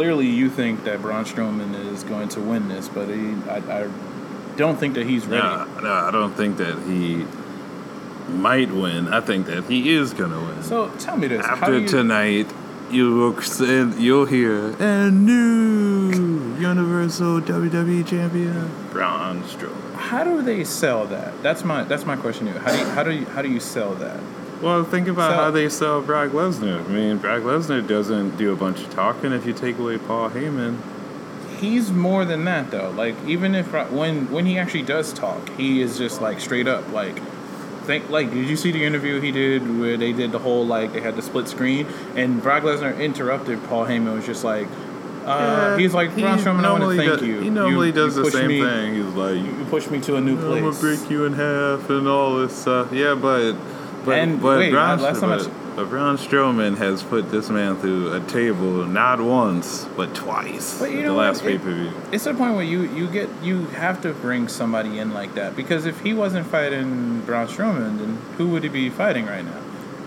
clearly you think that Braun Strowman is going to win this, but he, I, I don't think that he's ready. No, no, I don't think that he might win. I think that he is gonna win. So tell me this: how do After you, tonight, you will say- you'll hear a new Universal WWE Champion Braun Strowman. how do they sell that? That's my that's my question to you. How do you, how do you, how do you sell that? Well, think about So- how they sell Brock Lesnar. I mean, Brock Lesnar doesn't do a bunch of talking. If you take away Paul Heyman, He's more than that though. Like even if when when he actually does talk, he is just like straight up like. Think like, did you see the interview he did where they did the whole like they had the split screen and Brock Lesnar interrupted Paul Heyman was just like, uh, he's like he Braun Strowman, I want to normally thank does- you. He normally You- does you the same me- thing. He's like, You pushed me to a new place. I'm gonna break you in half and all this stuff. Yeah, but but And but, wait, Braun, last time but, but Braun Strowman has put this man through a table not once but twice. But you know the last pay per view. It's the point where you you get you have to bring somebody in like that because if he wasn't fighting Braun Strowman, then who would he be fighting right now?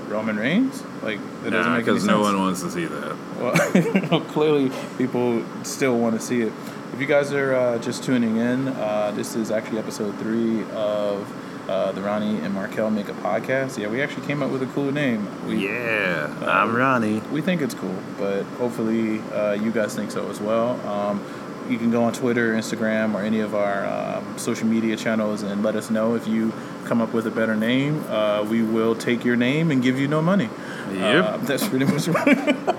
Roman Reigns? Like that doesn't Nah, make any because no one wants to see that. Well, clearly people still want to see it. If you guys are uh, just tuning in, uh, this is actually episode three of uh, the Ronnie and Markel Make a Podcast. Yeah, we actually came up with a cool name. We, Yeah, Uh, I'm Ronnie. we think it's cool, but hopefully uh, you guys think so as well. Um, you can go on Twitter, Instagram, or any of our um, social media channels and let us know if you come up with a better name. Uh, we will take your name and give you no money. Yep. Uh, that's pretty much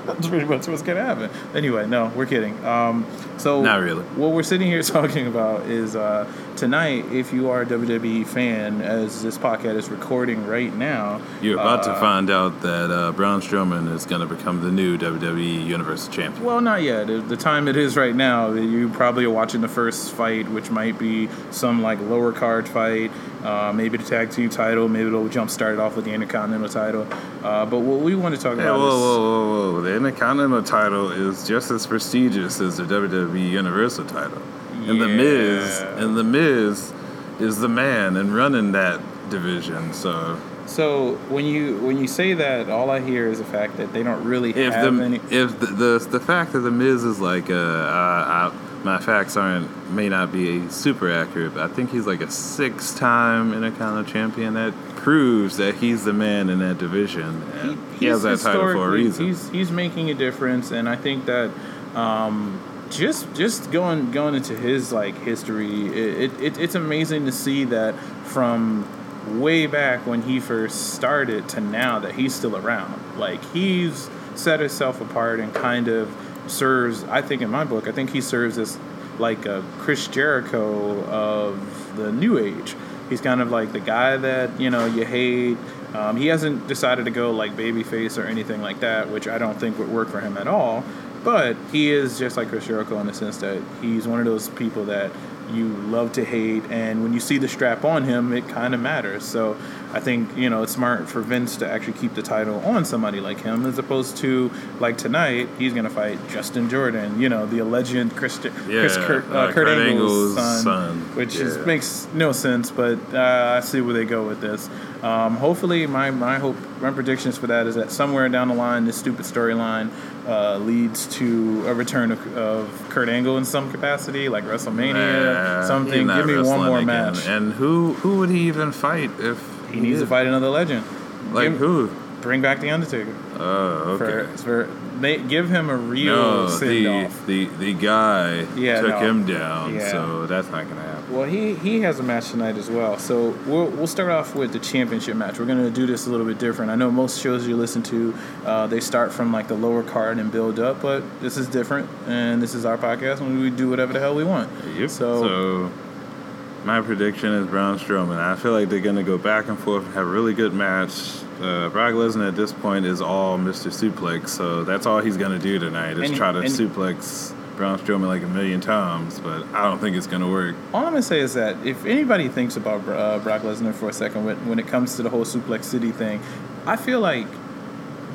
that's pretty much what's gonna happen. Anyway, no, we're kidding. Um, so Not really. What we're sitting here talking about is uh, tonight. If you are a WWE fan, as this podcast is recording right now, You're about to uh, find out that uh, Braun Strowman is going to become the new WWE Universal Champion. Well, not yet. The time it is right now, you probably are watching the first fight, which might be some like lower card fight, uh, maybe the tag team title, maybe it'll jump start it off with the Intercontinental title. Uh, but what we want to talk Hey, about whoa, is whoa, whoa, whoa. The Intercontinental title is just as prestigious as the WWE Universal title. And The Miz, and The Miz is the man and running that division. So so when you when you say that, all I hear is the fact that they don't really if have the any. if the, the the fact that The Miz is like uh, uh, I, my facts aren't may not be super accurate, but I think he's like a six-time Intercontinental champion. That proves that he's the man in that division. And he, has that title for a reason. He's he's making a difference, and I think that um, just just going going into his like history, it, it, it's amazing to see that from way back when he first started to now that he's still around. Like he's set himself apart and kind of serves. I think in my book, I think he serves as like a Chris Jericho of the New Age. He's kind of like the guy that you know you hate. Um, he hasn't decided to go like babyface or anything like that, which I don't think would work for him at all. But he is just like Chris Jericho in the sense that he's one of those people that you love to hate, and when you see the strap on him, it kind of matters. So I think you know it's smart for Vince to actually keep the title on somebody like him, as opposed to like tonight he's gonna fight Justin Jordan, you know the alleged Chris, Chris Kurt, uh, uh, Kurt, Kurt Angle's, Angle's son, son. which is, makes no sense, but uh, I see where they go with this. Um, hopefully, my my hope, my predictions for that is that somewhere down the line, this stupid storyline uh, leads to a return of, of Kurt Angle in some capacity, like WrestleMania, Nah, something. Give me one more again. match. And who who would he even fight if he needs to fight another legend. Like Give- who? Bring back the Undertaker. Oh, okay. For, for ma- give him a real no, the, the the guy Yeah, took no. him down, Yeah. so that's not gonna happen. Well, he, he has a match tonight as well. So we'll, we'll start off with the championship match. We're going to do this a little bit different. I know most shows you listen to, uh, they start from like the lower card and build up, but this is different. And this is our podcast, and we do whatever the hell we want. Yep. So, So, my prediction is Braun Strowman. I feel like they're gonna go back and forth, have a really good match. Uh, Brock Lesnar at this point is all Mr. Suplex, so that's all he's gonna do tonight is And- try to and- suplex Braun Strowman like a million times. But I don't think it's gonna work. all I'm going to say is that if anybody thinks about uh, Brock Lesnar for a second when, when it comes to the whole Suplex City thing, I feel like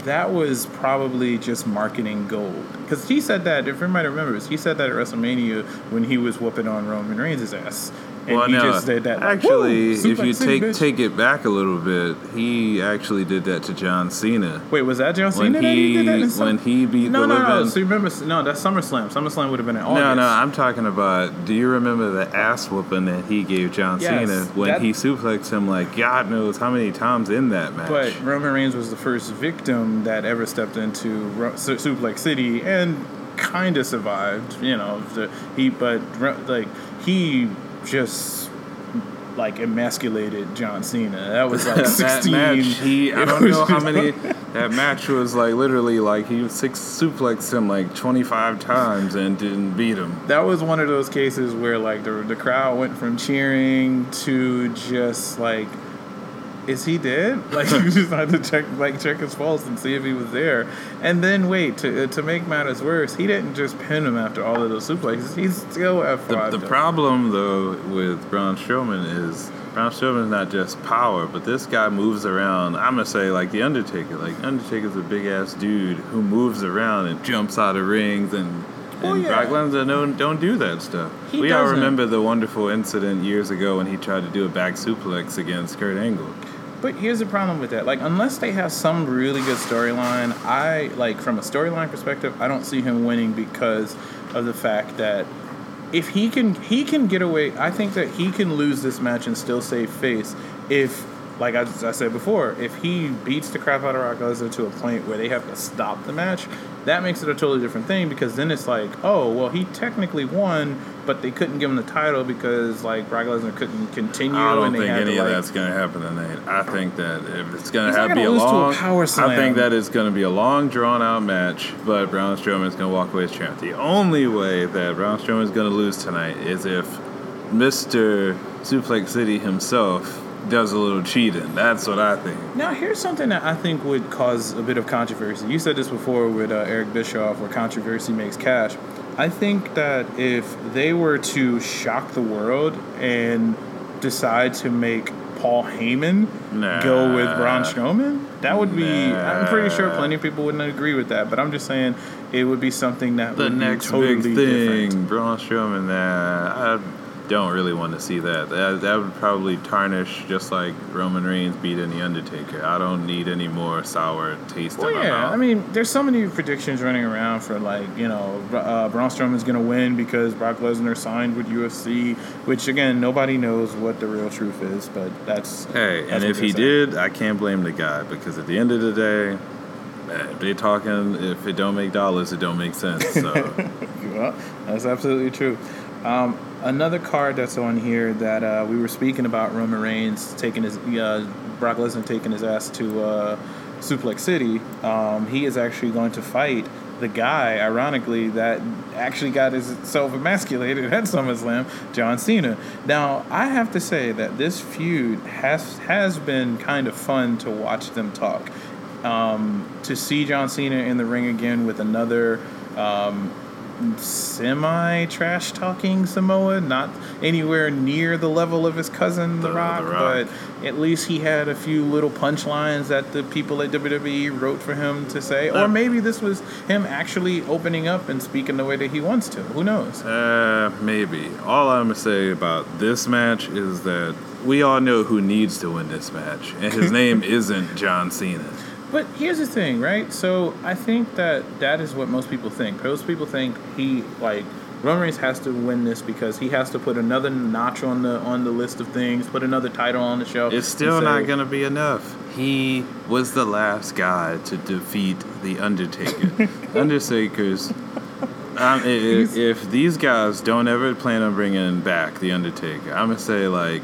that was probably just marketing gold. Because he said that, if everybody remembers, he said that at WrestleMania when he was whooping on Roman Reigns' ass. And well, he no, just did that. like, actually, "Woo, if you take bitch." take it back a little bit, he actually did that to John Cena wait, was that John Cena when that he he did that? some- when he beat no, the no, no. So you remember? No, that's SummerSlam. SummerSlam would have been in August. No, no, I'm talking about. Do you remember the ass whooping that he gave John Yes, Cena when that- he suplexed him like God knows how many times in that match? But Roman Reigns was the first victim that ever stepped into Ro- Su- Suplex City and kind of survived. You know, the, he but like he just like emasculated John Cena. That was like that sixteen. match, he I don't know how many. That match was like literally like he six suplexed him like 25 times and didn't beat him. That was one of those cases where like the the crowd went from cheering to just like, is he dead? Like you just had to check like check his pulse and see if he was there. And then wait to uh, to make matters worse, he didn't just pin him after all of those suplexes. He's still F The, five. the problem though with Braun Strowman is Braun Strowman's not just power, but this guy moves around. I'm gonna say like the Undertaker. Like Undertaker's a big ass dude who moves around and jumps out of rings and. Oh, And yeah. Brock Lesnar don't, don't do that stuff. He we all doesn't. remember the wonderful incident years ago when he tried to do a back suplex against Kurt Angle. But here's the problem with that. Like, unless they have some really good storyline, I like from a storyline perspective, I don't see him winning because of the fact that if he can he can get away I think that he can lose this match and still save face if like I, I said before, if he beats the crap out of Lesnar to a point where they have to stop the match, that makes it a totally different thing because then it's like, oh, well, he technically won, but they couldn't give him the title because like Brock Lesnar couldn't continue. I don't think any to, of like, that's going to happen tonight. I think that if it's going to be a lose to a long, I think that it's going to be a long, drawn out match. But Braun Strowman is going to walk away as champ. The only way that Braun Strowman is going to lose tonight is if Mister Suplex City himself does a little cheating. That's what I think. Now, here's something that I think would cause a bit of controversy. You said this before with uh, Eric Bischoff, where controversy makes cash. I think that if they were to shock the world and decide to make Paul Heyman Nah. go with Braun Strowman, that would be. I'm pretty sure plenty of people wouldn't agree with that. But I'm just saying it would be something that The would next be totally big thing, different. Braun Strowman. Nah, I don't really want to see that. That that would probably tarnish, just like Roman Reigns beating the Undertaker. I don't need any more sour taste Well, in my yeah. mouth. I mean, there's so many predictions running around for like you know uh, Braun Strowman's gonna win because Brock Lesnar signed with UFC, which again nobody knows what the real truth is, but that's Hey, that's and if he saying. did, I can't blame the guy because at the end of the day, man, if they talking if it don't make dollars, it don't make sense. So well, that's absolutely true. Um, another card that's on here that uh, we were speaking about Roman Reigns taking his uh, Brock Lesnar taking his ass to uh, Suplex City. Um, he is actually going to fight the guy, ironically, that actually got himself emasculated at SummerSlam, John Cena. Now, I have to say that this feud has has been kind of fun to watch them talk. Um, to see John Cena in the ring again with another um, semi trash talking Samoa, not anywhere near the level of his cousin The, The- Rock, The Rock. but at least he had a few little punchlines that the people at WWE wrote for him to say, or maybe this was him actually opening up and speaking the way that he wants to. Who knows? uh, maybe. All I'm gonna say about this match is that we all know who needs to win this match, and his name isn't John Cena. But here's the thing, right? So I think that that is what most people think. Most people think he like Roman Reigns has to win this because he has to put another notch on the on the list of things, put another title on the show. It's still say- not gonna be enough. He was the last guy to defeat the Undertaker. Undertaker's. Um, i- i- if these guys don't ever plan on bringing back the Undertaker, I'm gonna say like,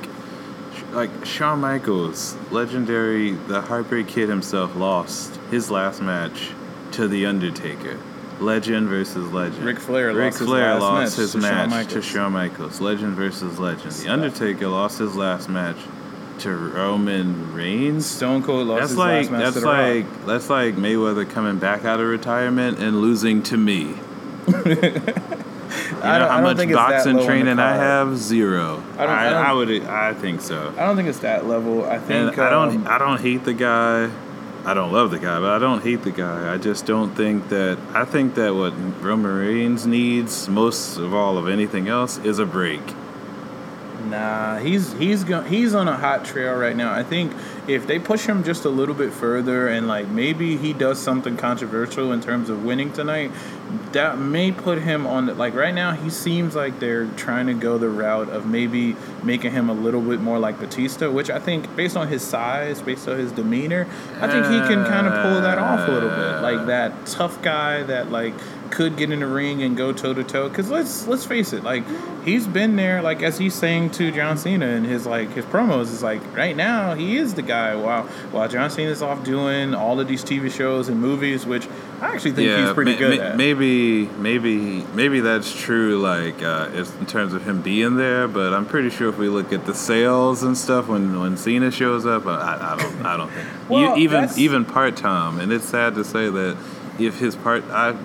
like Shawn Michaels, legendary, the Heartbreak Kid himself, lost his last match to the Undertaker. Legend versus legend. Ric Flair Ric lost his Flair last lost match his to Shawn to Michaels. Shawn Michaels. Legend versus legend. The Undertaker lost his last match to Roman Reigns. Stone Cold lost That's his like last match that's to The Rock. like that's like Mayweather coming back out of retirement and losing to me. You I know don't- how I don't much think it's that boxing low on the training I have? Zero. I I, don't- I don't- I, would I think so. I don't think it's that level. I think. And I don't um, I don't hate the guy. I don't love the guy, but I don't hate the guy. I just don't think that I think that what Roman Reigns needs most of all of anything else is a break. Nah, he's he's go- he's on a hot trail right now. I think if they push him just a little bit further and like maybe he does something controversial in terms of winning tonight, that may put him on the, like right now he seems like they're trying to go the route of maybe making him a little bit more like Batista, which I think based on his size, based on his demeanor, I think he can kind of pull that off a little bit. Like that tough guy that like could get in the ring and go toe to toe. Because let's let's face it, like he's been there. Like as he's saying to John Cena in his like his promos, is like right now he is the guy. While while John Cena's off doing all of these TV shows and movies, which I actually think he's pretty ma- good ma- at. Maybe, maybe, maybe that's true. Like uh, in terms of him being there, but I'm pretty sure if we look at the sales and stuff when when Cena shows up, I, I don't, I don't think Well, E- even even part time. And it's sad to say that if his part, I.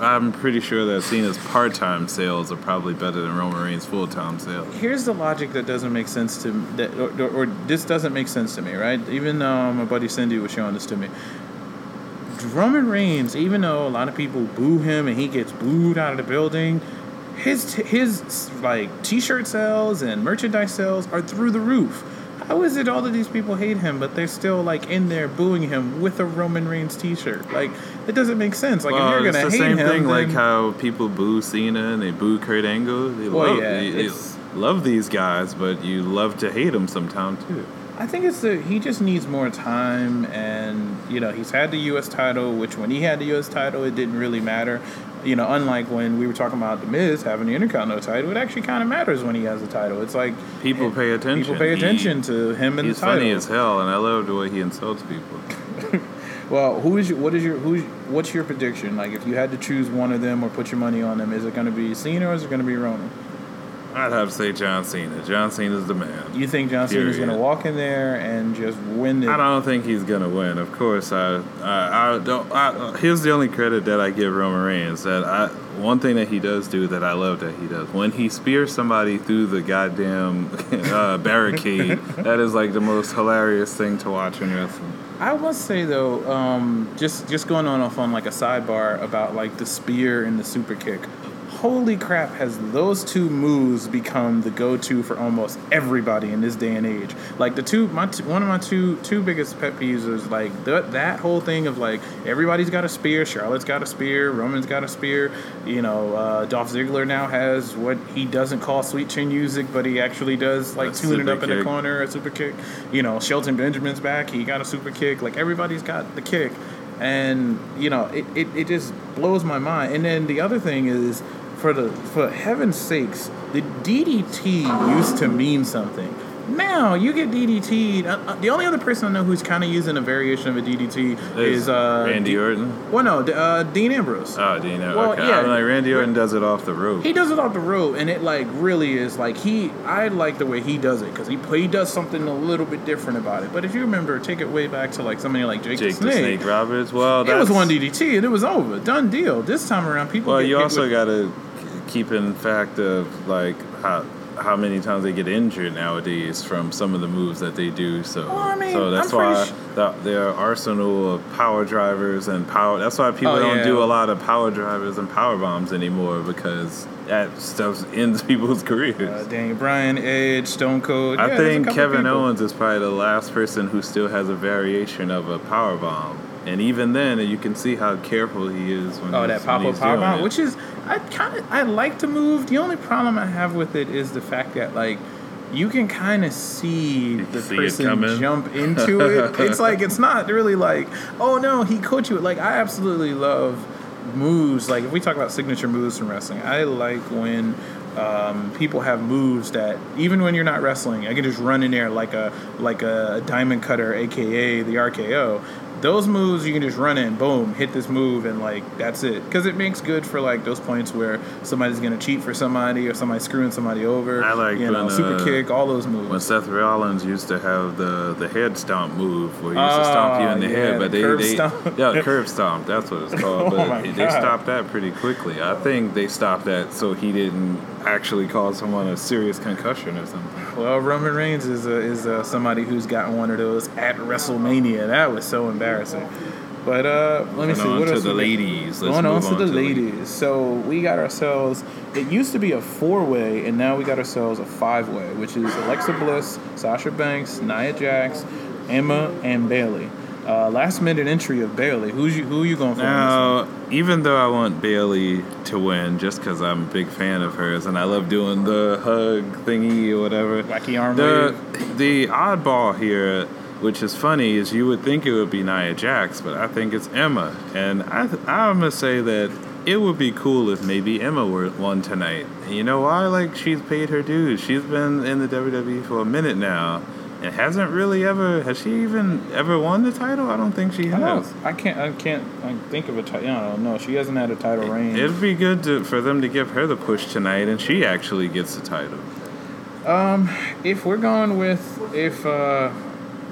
I'm pretty sure that Cena's part-time sales are probably better than Roman Reigns' full-time sales. Here's the logic that doesn't make sense to that, or, or, or this doesn't make sense to me, right? Even though um, my buddy Cindy was showing this to me. Roman Reigns, even though a lot of people boo him and he gets booed out of the building, his his like t-shirt sales and merchandise sales are through the roof. How is it all of these people hate him, but they're still like in there booing him with a Roman Reigns T-shirt? Like it doesn't make sense. Like well, if you're gonna the hate same him, thing like how people boo Cena and they boo Kurt Angle. They Well, love, yeah, they- they love these guys, but you love to hate them sometimes too. I think it's the he just needs more time, and you know he's had the U.S. title, which when he had the U.S. title, it didn't really matter. You know, unlike when we were talking about the Miz having the Intercontinental title, it actually kind of matters when he has the title. It's like People pay attention. people pay He- attention to him and He's the title. funny as hell, and I love the way he insults people. Well, who is your, what is your who's what's your prediction? Like, if you had to choose one of them or put your money on them, is it going to be Cena or is it going to be Roman? I'd have to say John Cena. John Cena's the man. You think John Cena's going to walk in there and just win it? I don't think he's gonna win. Of course, I, I, I don't. I, here's the only credit that I give Roman Reigns. That I, one thing that he does do that I love that he does when he spears somebody through the goddamn uh, barricade. that is like the most hilarious thing to watch in wrestling. I must say though, um, just just going on off on like a sidebar about like the spear and the super kick. Holy crap! Has those two moves become the go-to for almost everybody in this day and age? Like the two, my two, one of my two two biggest pet peeves is like th- that whole thing of like everybody's got a spear. Charlotte's got a spear. Roman's got a spear. You know, uh, Dolph Ziggler now has what he doesn't call sweet chin music, but he actually does like tune it up in the corner, a super kick. You know, Shelton Benjamin's back. He got a super kick. Like everybody's got the kick. And, you know, it, it, it just blows my mind. And then the other thing is for the for heaven's sakes, the DDT used to mean something. Now you get DDT. Uh, uh, the only other person I know who's kind of using a variation of a DDT is uh, Randy Orton. Well, no, D- uh, Dean Ambrose. Oh, Dean. Well, okay. yeah. I'm like Randy Orton does it off the rope. He does it off the rope, and it like really is like he. I like the way he does it because he he does something a little bit different about it. But if you remember, take it way back to like somebody like Jake, Jake the the Snake. Snake Roberts. Well, It was one DDT and it was over, done deal. This time around, people. Well, you also with- got to keep in fact of like how how many times they get injured nowadays from some of the moves that they do. So, Well, I mean, so that's I'm why sh- the, their arsenal of power drivers and power. That's why people Oh, don't yeah. do a lot of power drivers and power bombs anymore because that stuff ends people's careers. uh, Daniel Bryan, Edge, Stone Cold. I Yeah, think Kevin. Owens is probably the last person who still has a variation of a power bomb. And even then, you can see how careful he is when Oh, he's, that pop up he's power bomb, which is I kind of I like to move. The only problem I have with it is the fact that like you can kind of see the see person jump into it. it's like it's not really like oh no he caught you. Like I absolutely love moves. Like if we talk about signature moves from wrestling, I like when. Um, people have moves that even when you're not wrestling, I can just run in there like a like a diamond cutter, aka the RKO. Those moves you can just run in, boom, hit this move, and like that's it. Because it makes good for like those points where somebody's gonna cheat for somebody or somebody's screwing somebody over. I like you know super uh, kick, all those moves. when Seth Rollins used to have the the head stomp move, where he used to stomp you in the Ah, yeah, head, but the they, they stomp. yeah curb stomp, that's what it's called. Oh But they stopped that pretty quickly. I think they stopped that so he didn't actually cause someone a serious concussion or something. Well, Roman Reigns is uh, is uh, somebody who's gotten one of those at WrestleMania. That was so embarrassing. But uh, let me Moving see on what to else. the ladies. Let's Going on move to the ladies. So we got ourselves. It used to be a four-way, and now we got ourselves a five-way, which is Alexa Bliss, Sasha Banks, Nia Jax, Emma, and Bayley. Uh, last minute entry of Bayley. Who's you? Who are you going for? on Now, even though I want Bayley to win, just because I'm a big fan of hers and I love doing the hug thingy or whatever. Wacky arm the wave. the oddball here, which is funny, is you would think it would be Nia Jax, but I think it's Emma, and I th- I'm gonna say that it would be cool if maybe Emma were won tonight. And you know why? Like she's paid her dues. She's been in the WWE for a minute now. And hasn't really ever has she even ever won the title? I don't think she has. I can't. I can't I think of a title. I don't. She hasn't had a title reign. It'd be good to, for them to give her the push tonight, and she actually gets the title. Um, if we're going with, if uh,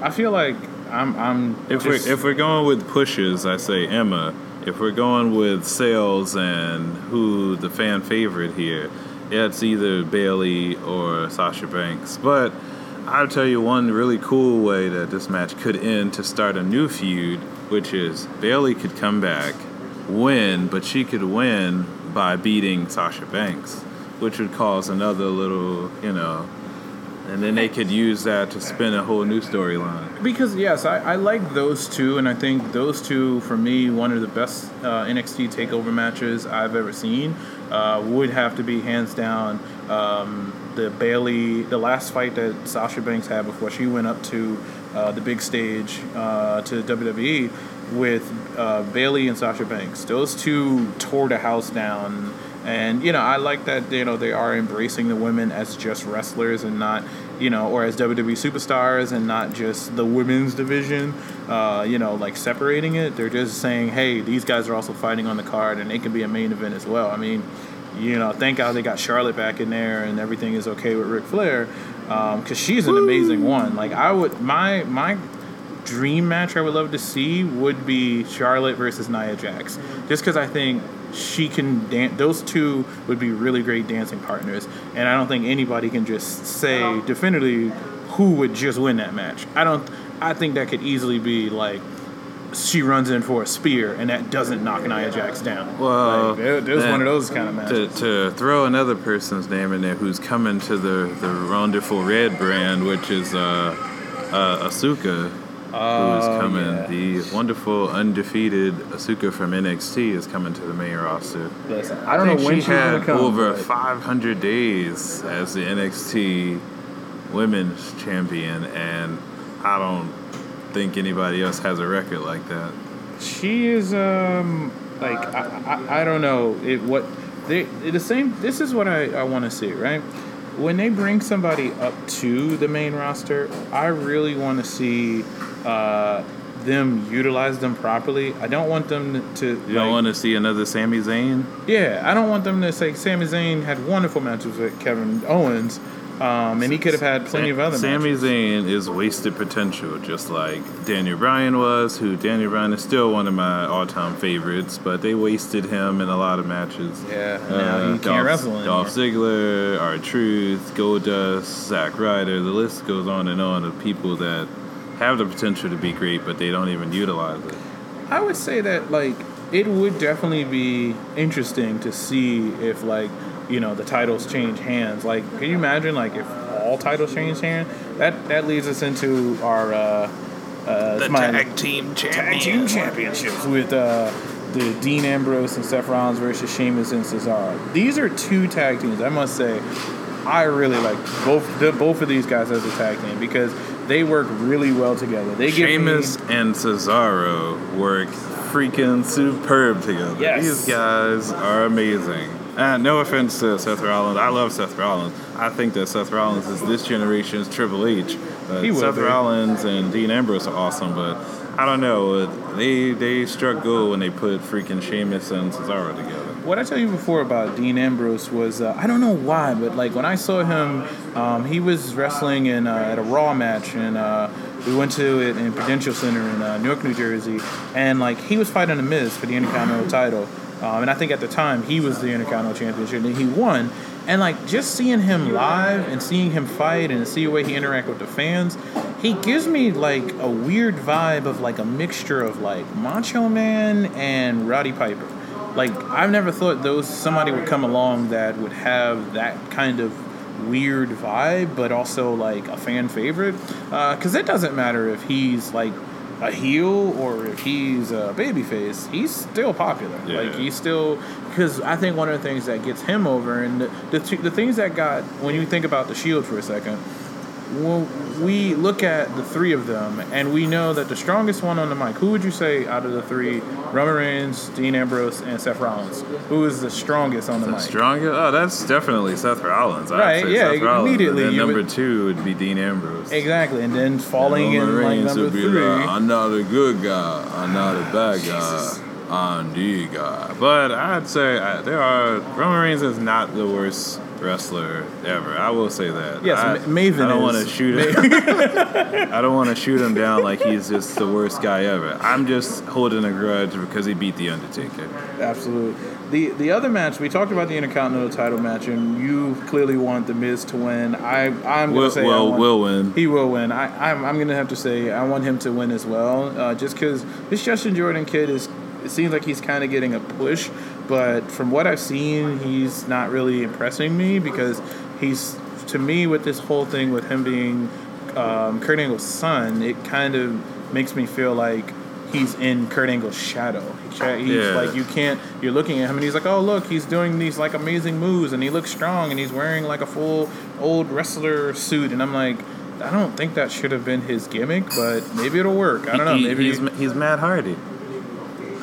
I feel like I'm, I'm. If just- we're if we're going with pushes, I say Emma. If we're going with sales and who the fan favorite here, yeah, it's either Bayley or Sasha Banks. But I'll tell you one really cool way that this match could end to start a new feud, which is Bayley could come back, win, but she could win by beating Sasha Banks, which would cause another little, you know, and then they could use that to spin a whole new storyline. Because yes, I, I like those two, and I think those two for me one of the best uh, NXT Takeover matches I've ever seen. Uh, would have to be hands down um, the Bayley, the last fight that Sasha Banks had before she went up to uh, the big stage uh, to WWE with uh, Bayley and Sasha Banks. Those two tore the house down. And you know, I like that you know they are embracing the women as just wrestlers and not you know, or as WWE superstars and not just the women's division. Uh, you know, like separating it. They're just saying, hey, these guys are also fighting on the card and they can be a main event as well. I mean, you know, thank God they got Charlotte back in there and everything is okay with Ric Flair because she's an amazing one. Like I would, my my dream match I would love to see would be Charlotte versus Nia Jax, just because I think she can dance. Those two would be really great dancing partners, and I don't think anybody can just say definitively who would just win that match. I don't. I think that could easily be like. She runs in for a spear, and that doesn't knock Nia Jax down. Well, like, there- there's then one of those kind of To, matches. to throw another person's name in there who's coming to the the wonderful red brand, which is uh, uh, Asuka, who is Oh, coming. yeah. The wonderful undefeated Asuka from NXT is coming to the main roster. Listen, I don't know think when she she's gonna had come. over but- 500 days as the NXT Women's Champion, and I don't think anybody else has a record like that. She is um like I, I, I don't know it what they the same. This is what I, I want to see right when they bring somebody up to the main roster. I really want to see uh, them utilize them properly. I don't want them to. You don't want to see another Sami Zayn? Yeah, I don't want them to say Sami Zayn had wonderful matches with Kevin Owens, um, and he could have had plenty of other Sami matches. Zayn is wasted potential, just like Daniel Bryan was, who Daniel Bryan is still one of my all-time favorites, but they wasted him in a lot of matches. Yeah, Uh, now he can't Dolph, wrestle anymore. Dolph Ziggler, R Truth, Goldust, Zack Ryder. The list goes on and on of people that have the potential to be great, but they don't even utilize it. I would say that like it would definitely be interesting to see if like you know the titles change hands. Like, can you imagine like if all titles change hands? That that leads us into our uh, uh, The my tag team tag champion. team championships with uh, the Dean Ambrose and Seth Rollins versus Sheamus and Cesaro. These are two tag teams. I must say, I really like both the, both of these guys as a tag team because they work really well together. They give me- Sheamus and Cesaro work freaking superb together. Yes. These guys are amazing. And no offense to Seth Rollins, I love Seth Rollins. I think that Seth Rollins is this generation's Triple H. Will Seth be. Rollins and Dean Ambrose are awesome, but I don't know. They they struck gold when they put freaking Sheamus and Cesaro together. What I tell you before about Dean Ambrose was uh, I don't know why, but like when I saw him, um, he was wrestling in uh, at a Raw match, and uh, we went to it in Prudential Center in uh, Newark, New Jersey, and like he was fighting the Miz for the Intercontinental title. um, and I think at the time he was the Intercontinental Championship and he won. And like just seeing him live and seeing him fight and see the way he interact with the fans, he gives me like a weird vibe of like a mixture of like Macho Man and Roddy Piper. Like I've never thought those somebody would come along that would have that kind of weird vibe, but also like a fan favorite. Uh, because it doesn't matter if he's like a heel or if he's a babyface, he's still popular. Yeah. Like he's still because I think one of the things that gets him over and the the, two, the things that got when you think about the Shield for a second. When we look at the three of them, and we know that the strongest one on the mic, who would you say out of the three, Roman Reigns, Dean Ambrose, and Seth Rollins, who is the strongest on the, The mic? strongest? Oh, that's definitely Seth Rollins. I'd Right, yeah, Seth Rollins. immediately And then number would- two would be Dean Ambrose. Exactly, and then falling in like number three. I'm not a good guy. I'm not a bad guy. I'm the guy. But I'd say I, there are Roman Reigns is not the worst wrestler ever. I will say that. Yes, I, Maven I don't want to shoot him. I don't want to shoot him down like he's just the worst guy ever. I'm just holding a grudge because he beat the Undertaker. Absolutely. The the other match we talked about the Intercontinental title match, and you clearly want the Miz to win. I I'm gonna Will, say I will, want- will win. He will win. I, I'm, I'm going to have to say I want him to win as well, uh, just because this Justin Jordan kid is. It seems like he's kind of getting a push, but from what I've seen, he's not really impressing me because he's to me with this whole thing with him being um, Kurt Angle's son. It kind of makes me feel like he's in Kurt Angle's shadow. He's Yeah. like you can't. You're looking at him and he's like, oh look, he's doing these like amazing moves and he looks strong and he's wearing like a full old wrestler suit and I'm like. I don't think that should have been his gimmick, but maybe it'll work. I don't know. Maybe he's, he's Matt Hardy.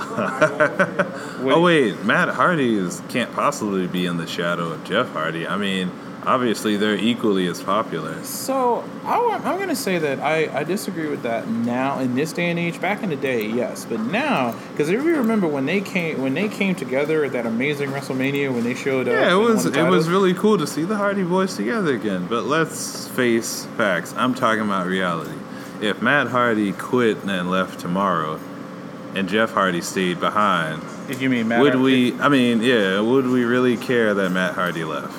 Oh wait, Matt Hardy is can't possibly be in the shadow of Jeff Hardy. I mean, obviously they're equally as popular. So I, am going to say that I, I disagree with that now in this day and age. Back in the day, yes, but now because if you remember when they came when they came together at that amazing WrestleMania when they showed up. Yeah, it was it was really cool to see the Hardy boys together again. But let's face facts. I'm talking about reality. If Matt Hardy quit and left tomorrow, and Jeff Hardy stayed behind, You mean Matt, would Hardy- we? I mean, yeah, would we really care that Matt Hardy left?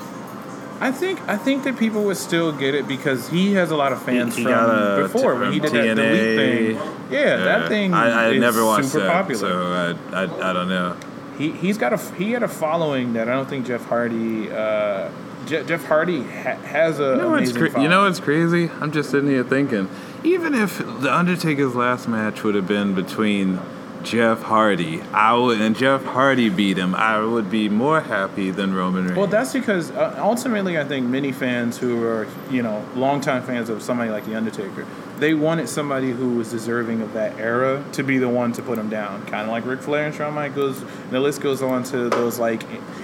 I think I think that people would still get it because he has a lot of fans he from got a- before when he from did that delete TNA. thing. Yeah, that thing. I, I is never watched super that, popular. so I, I I don't know. He he's got a he had a following that I don't think Jeff Hardy. Uh, Je- Jeff Hardy ha- has a You know what's cra- you know what's crazy? I'm just sitting here thinking, even if the Undertaker's last match would have been between Jeff Hardy, I would, and Jeff Hardy beat him, I would be more happy than Roman Reigns. Well, that's because uh, ultimately, I think many fans who are, you know, longtime fans of somebody like The Undertaker, they wanted somebody who was deserving of that era to be the one to put him down. Kind of like Ric Flair and Shawn Michaels. The list goes on to those like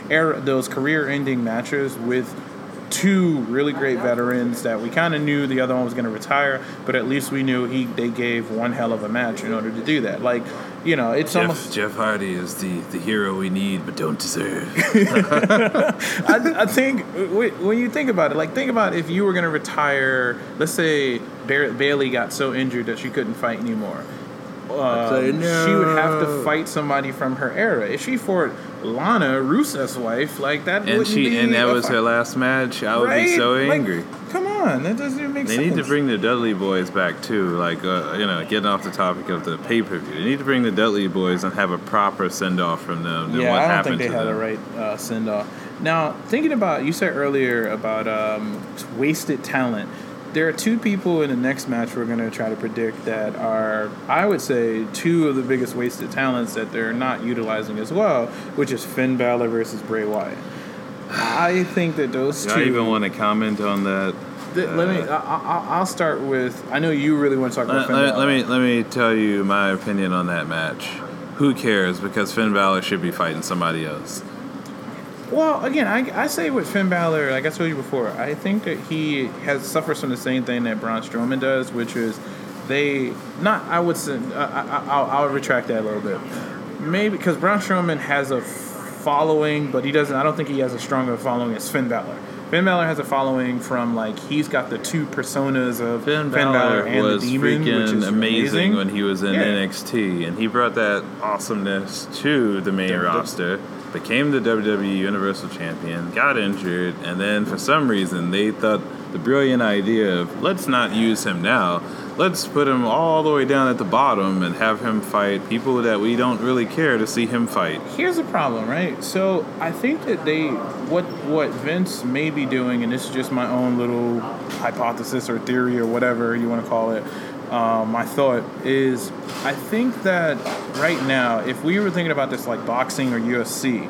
era, those career-ending matches with two really great veterans that we kind of knew the other one was going to retire, but at least we knew he they gave one hell of a match in order to do that. Like, you know, it's Jeff, almost Jeff Hardy is the, the hero we need but don't deserve. I, I think when you think about it, like think about if you were gonna retire. Let's say Ba- Bayley got so injured that she couldn't fight anymore. Um, say She would have to fight somebody from her era. If she fought Lana, Rusev's wife, like that, and wouldn't she be and that was her last match. I would be so angry. come on, that doesn't even make They sense. need to bring the Dudley Boys back too. Like, uh, you know, getting off the topic of the pay per view, they need to bring the Dudley Boys and have a proper send off from them. Yeah, I don't think they had them. the right uh, send off. Now, thinking about you said earlier about um, wasted talent. There are two people in the next match we're going to try to predict that are, I would say, two of the biggest wasted talents that they're not utilizing as well, which is Finn Balor versus Bray Wyatt. I think that those Do two. I even want to comment on that? Th- let me. Uh, I, I, I'll start with. I know you really want to talk about Let, Finn let- let me let me tell you my opinion on that match. Who cares? Because Finn Balor should be fighting somebody else. Well, again, I, I say with Finn Balor, like I told you before, I think that he has suffers from the same thing that Braun Strowman does, which is they not. I would say I, I, I'll, I'll retract that a little bit. Maybe because Braun Strowman has a following, but he doesn't. I don't think he has a stronger following as Finn Balor. Finn Balor has a following from like he's got the two personas of Finn Balor, and was the Demon, which freaking is amazing, when he was in Yeah. NXT, and he brought that awesomeness to the main roster. Became the WWE Universal Champion, got injured, and then for some reason they thought the brilliant idea of let's not use him now, let's put him all the way down at the bottom and have him fight people that we don't really care to see him fight. Here's the problem, right? So I think that they what what Vince may be doing, and this is just my own little hypothesis or theory or whatever you want to call it. Um, my thought is, I think that right now, if we were thinking about this like boxing or UFC,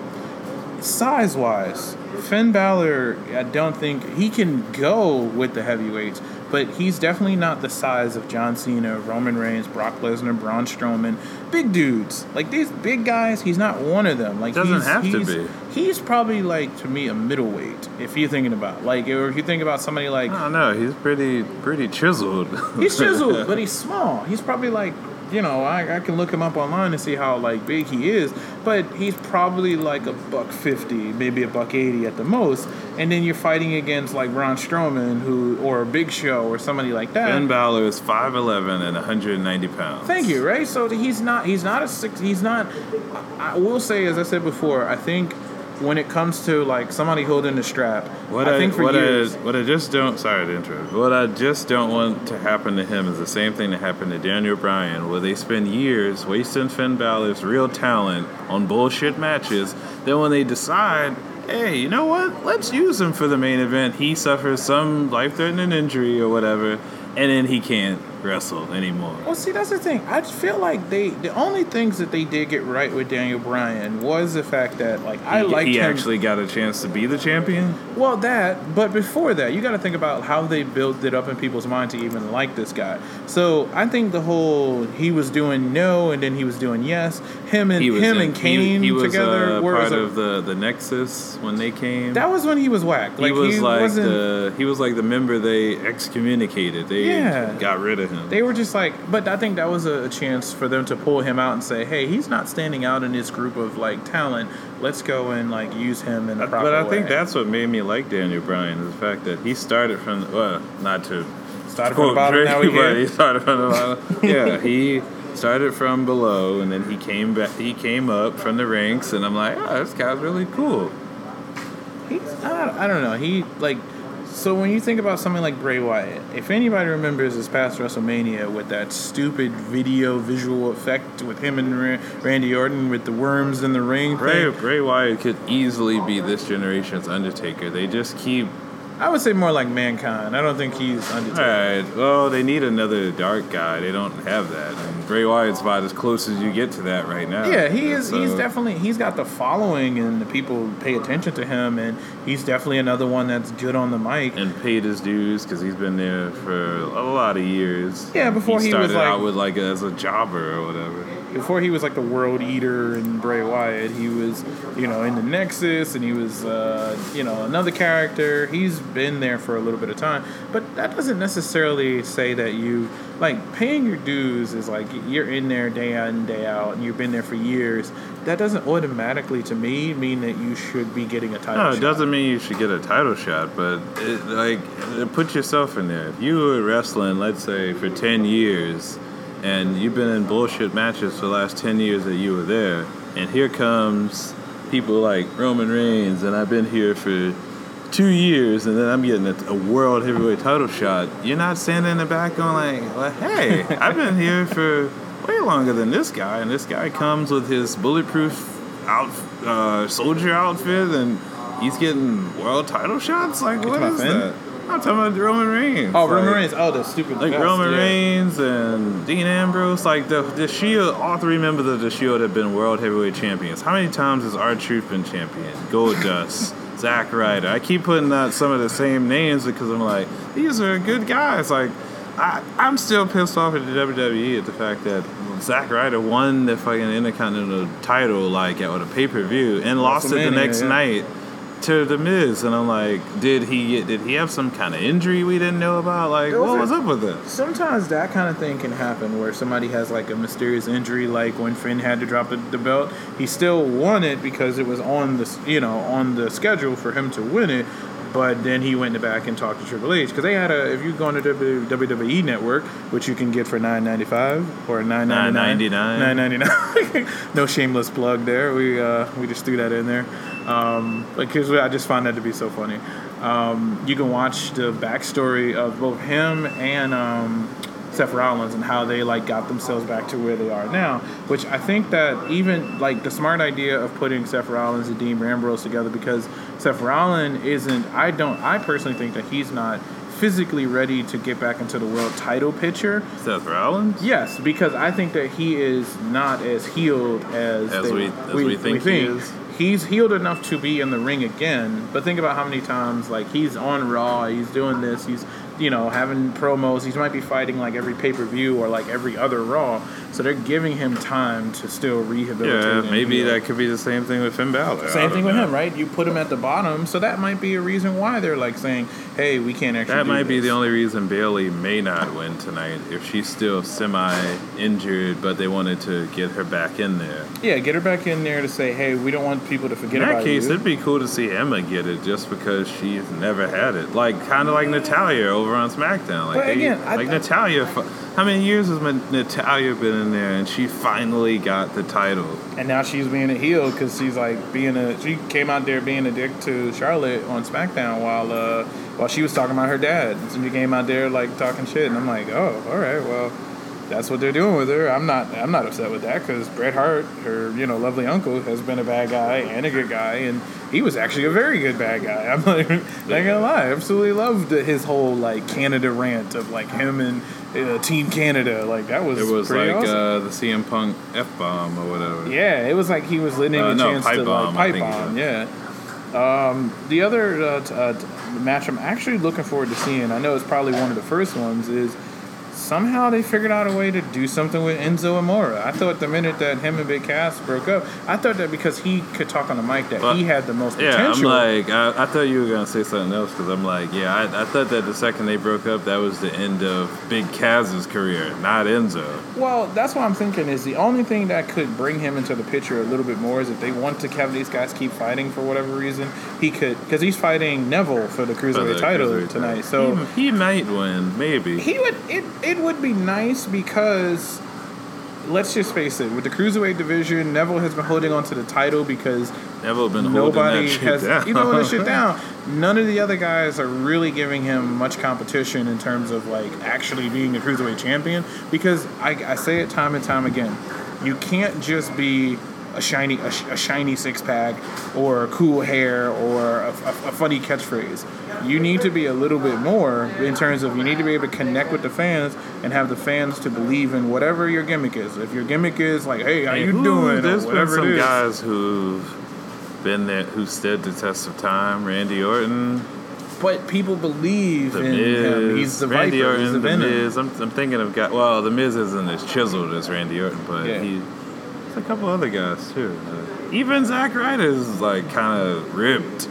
size wise, Finn Balor, I don't think he can go with the heavyweights, but he's definitely not the size of John Cena, Roman Reigns, Brock Lesnar, Braun Strowman, big dudes. Like these big guys, he's not one of them. Like Doesn't he's, have to be. He's probably like to me a middleweight. If you're thinking about like, or if you think about somebody like I don't know, he's pretty pretty chiseled. He's chiseled, but he's small. He's probably like, you know, I, I can look him up online and see how like big he is, but he's probably like a buck fifty, maybe a buck eighty at the most. And then you're fighting against like Braun Strowman, who or a Big Show or somebody like that. Finn Balor is 5'11 and 190 pounds. Thank you. Right. So he's not. He's not a six. He's not. I will say, as I said before, I think when it comes to like somebody holding the strap, What I, I, think for what years. I what I just don't sorry to interrupt. What I just don't want to happen to him is the same thing that happened to Daniel Bryan, where they spend years wasting Finn Balor's real talent on bullshit matches. Then when they decide, hey, you know what? Let's use him for the main event. He suffers some life-threatening injury or whatever, and then he can't wrestle anymore. Well, see, that's the thing. I feel like they the only things that they did get right with Daniel Bryan was the fact that like I he, like he him. actually got a chance to be the champion. Well, that, but before that, you got to think about how they built it up in people's mind to even like this guy. So I think the whole he was doing no and then he was doing yes. Him and He him in- and Kane he, he was, together uh, were part a- of the the Nexus when they came. that was when he was whacked. Like he was like wasn't. the he was like the member they excommunicated. They Yeah. got rid of him. they were just like, but I think that was a chance for them to pull him out and say, "Hey, he's not standing out in this group of like talent. Let's go and like use him in the proper but I think that's what made me like Daniel Bryan is the fact that he started from well, not to started from the bottom. Now we but he started from the bottom. yeah, he started from below and then he came back. He came up from the ranks, and I'm like, oh, this guy's really cool. He's, I, I don't know. He like so when you think about something like Bray Wyatt, if anybody remembers his past WrestleMania with that stupid video visual effect with him and Randy Orton with the worms in the ring, Bray Bray Wyatt could easily be this generation's Undertaker. They just keep I would say more like Mankind. I don't think he's All Undertaker. right. Well, they need another dark guy. They don't have that. And Bray Wyatt's about as close as you get to that right now. Yeah, he is. So- He's definitely. He's got the following, and the people pay attention to him, and he's definitely another one that's good on the mic. and paid his dues because he's been there for a lot of years. Yeah, before he was started like- out with like as a jobber or whatever. Before he was like the world eater and Bray Wyatt, he was, you know, in the Nexus and he was, uh, you know, another character. He's been there for a little bit of time, but that doesn't necessarily say that you like paying your dues is like you're in there day in and day out and you've been there for years. That doesn't automatically, to me, mean that you should be getting a title. No, it shot. doesn't mean you should get a title shot, but it, like put yourself in there. If you were wrestling, let's say, for ten years, and you've been in bullshit matches for the last ten years that you were there, and here comes people like Roman Reigns, and I've been here for two years, and then I'm getting a, a world heavyweight title shot. You're not standing in the back going like, well, "Hey, I've been here for way longer than this guy," and this guy comes with his bulletproof out uh, soldier outfit, and he's getting world title shots. Like, what is that? I'm talking about Roman Reigns. Oh, Roman Reigns. Oh, the stupid. like vest, Roman yeah. Reigns and Dean Ambrose, like the the Shield, all three members of the Shield have been world heavyweight champions. How many times has R Truth been champion? Goldust, Zack Ryder. I keep putting out some of the same names because I'm like, these are good guys. Like, I, I'm still pissed off at the WWE at the fact that Zack Ryder won the fucking Intercontinental title like at a pay per view and lost it the next yeah. night. To the Miz, and I'm like, did he get, did he have some kind of injury we didn't know about? Like, Those what are- was up with it? Sometimes that kind of thing can happen where somebody has like a mysterious injury, like when Finn had to drop the, the belt. He still won it because it was on the you know on the schedule for him to win it. But then he went back and talked to Triple H because they had a. If you go on the WWE Network, which you can get for nine ninety five or nine ninety nine, $9.99. nine ninety nine. no shameless plug there. We uh, we just threw that in there um, because I just found that to be so funny. Um, you can watch the backstory of both him and um, Seth Rollins and how they like got themselves back to where they are now. Which I think that even like the smart idea of putting Seth Rollins and Dean Ambrose together because Seth Rollins isn't. I don't. I personally think that he's not physically ready to get back into the world title picture. Seth Rollins? Yes, because I think that he is not as healed as, As they- we- as we think he is. He's healed enough to be in the ring again, but think about how many times like he's on Raw, he's doing this, he's you know having promos, he might be fighting like every pay per view or like every other Raw, so they're giving him time to still rehabilitate. Yeah, maybe that could be the same thing with Finn Balor. Same thing with him, right? You put him at the bottom, so that might be a reason why they're like saying, "Hey, we can't actually." That might be the only reason Bayley may not win tonight if she's still semi injured, but they wanted to get her back in there. Yeah, get her back in there to say, "Hey, we don't want people to forget In that case, you." it'd be cool to see Emma get it just because she's never had it. Like kind of like Natalya over on SmackDown. Like But they- again, I- like I- Natalya. How many years has Natalya been in there, and she finally got the title? And now she's being a heel because she's like being a. She came out there being a dick to Charlotte on SmackDown while uh while she was talking about her dad. And she came out there like talking shit, and I'm like, oh, all right, well, that's what they're doing with her. I'm not I'm not upset with that because Bret Hart, her you know lovely uncle, has been a bad guy and a good guy, and he was actually a very good bad guy. I'm like, not gonna lie, I absolutely loved his whole like Canada rant of like him and uh, Team Canada. Like that was It was like awesome. uh, the CM Punk F bomb or whatever. Yeah, it was like he was letting Uh, a no, chance to bomb, like pipe bomb. Yeah. Um, the other uh, t- uh, t- match I'm actually looking forward to seeing, I know it's probably one of the first ones, is somehow they figured out a way to do something with Enzo Amore. I thought the minute that him and Big Cass broke up, I thought that because he could talk on the mic that he had the most Yeah, potential. I'm like, I, I thought you were gonna say something else because I'm like, yeah, I, I thought that the second they broke up, that was the end of Big Cass's career, not Enzo. Well, that's what I'm thinking is the only thing that could bring him into the picture a little bit more is if they want to have these guys keep fighting for whatever reason, he could because he's fighting Neville for the For cruiserweight the title cruiserweight tonight. So he, he might win, maybe. he would it it would be nice because let's just face it, with the cruiserweight division, Neville has been holding on to the title because Never been nobody has down. you know this shit down. None of the other guys are really giving him much competition in terms of like actually being a cruiserweight champion because I, I say it time and time again, you can't just be a shiny a, sh- a shiny six pack or cool hair or a, a, a funny catchphrase. You need to be a little bit more in terms of you need to be able to connect with the fans and have the fans to believe in whatever your gimmick is. If your gimmick is like, "Hey, how you who- doing?" There's been whatever some it is. guys who've been there, who stood the test of time. Randy Orton, But people believe The in Miz, him. He's the Randy Viper. Orton, He's the the. Miz. I'm, I'm thinking of guys. Well, the Miz isn't as chiseled as Randy Orton, but Yeah. he. A couple other guys too. Even Zack Ryder is like kind of ripped.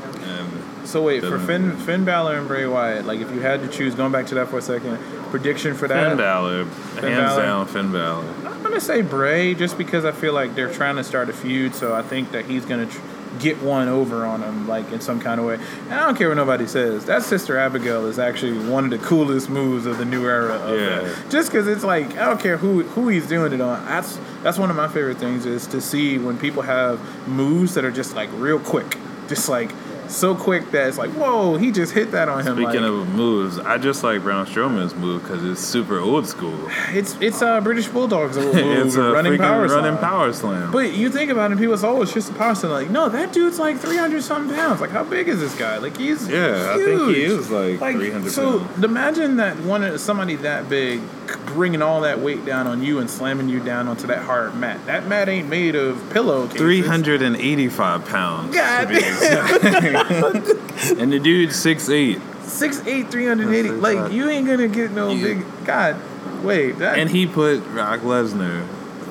So wait, for Doesn't- Finn, Finn Balor and Bray Wyatt, like if you had to choose, going back to that for a second, prediction for that. Finn Balor, hands Balor. down, Finn Balor. I'm gonna say Bray, just because I feel like they're trying to start a feud, so I think that he's gonna tr- get one over on him, like in some kind of way. And I don't care what nobody says. That Sister Abigail is actually one of the coolest moves of the new era. Of Yeah. that. Just because it's like I don't care who who he's doing it on. That's that's one of my favorite things is to see when people have moves that are just like real quick, just like so quick that it's like whoa, he just hit that on him. Speaking like, of moves, I just like Braun Strowman's move because it's super old school. it's it's uh, British Bulldogs move, it's a running power running slam. power slam. But you think about it, people say, "Oh, it's just a power slam." Like, no, that dude's like three hundred something pounds. Like, how big is this guy? Like, he's Yeah, I think he huge. is, like, 300 So pounds. imagine that one somebody that big bringing all that weight down on you and slamming you down onto that hard mat. That mat ain't made of pillowcases. 385 pounds. God to be exact. and the dude's 6'8. Six eight, three hundred eighty. Like, right. you ain't gonna get no You- big. God, wait. That, And he put Brock Lesnar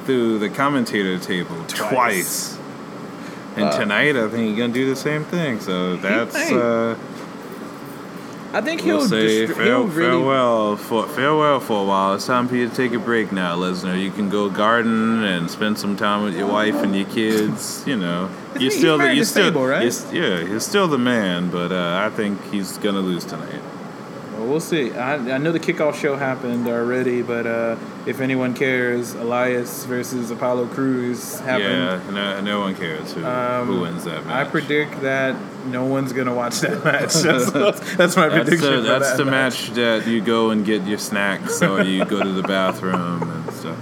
through the commentator table Twice. twice. And Uh, tonight, I think he's gonna do the same thing. So that's might. uh, I think he'll, we'll say fare- he'll really. farewell for farewell for a while. It's time for you to take a break now, Lesnar. You can go garden and spend some time with your wife and your kids. You know, you're still he's the, you're still right? you're yeah, you're still the man. But uh, I think he's gonna lose tonight. Well, we'll see. I, I know the kickoff show happened already, but uh, if anyone cares, Elias versus Apollo Crews happened. Yeah, no, no one cares who, Um, who wins that match. I predict that no one's gonna watch that match. That's, that's my prediction. the, for that's that the match that you go and get your snacks or you go to the bathroom and stuff.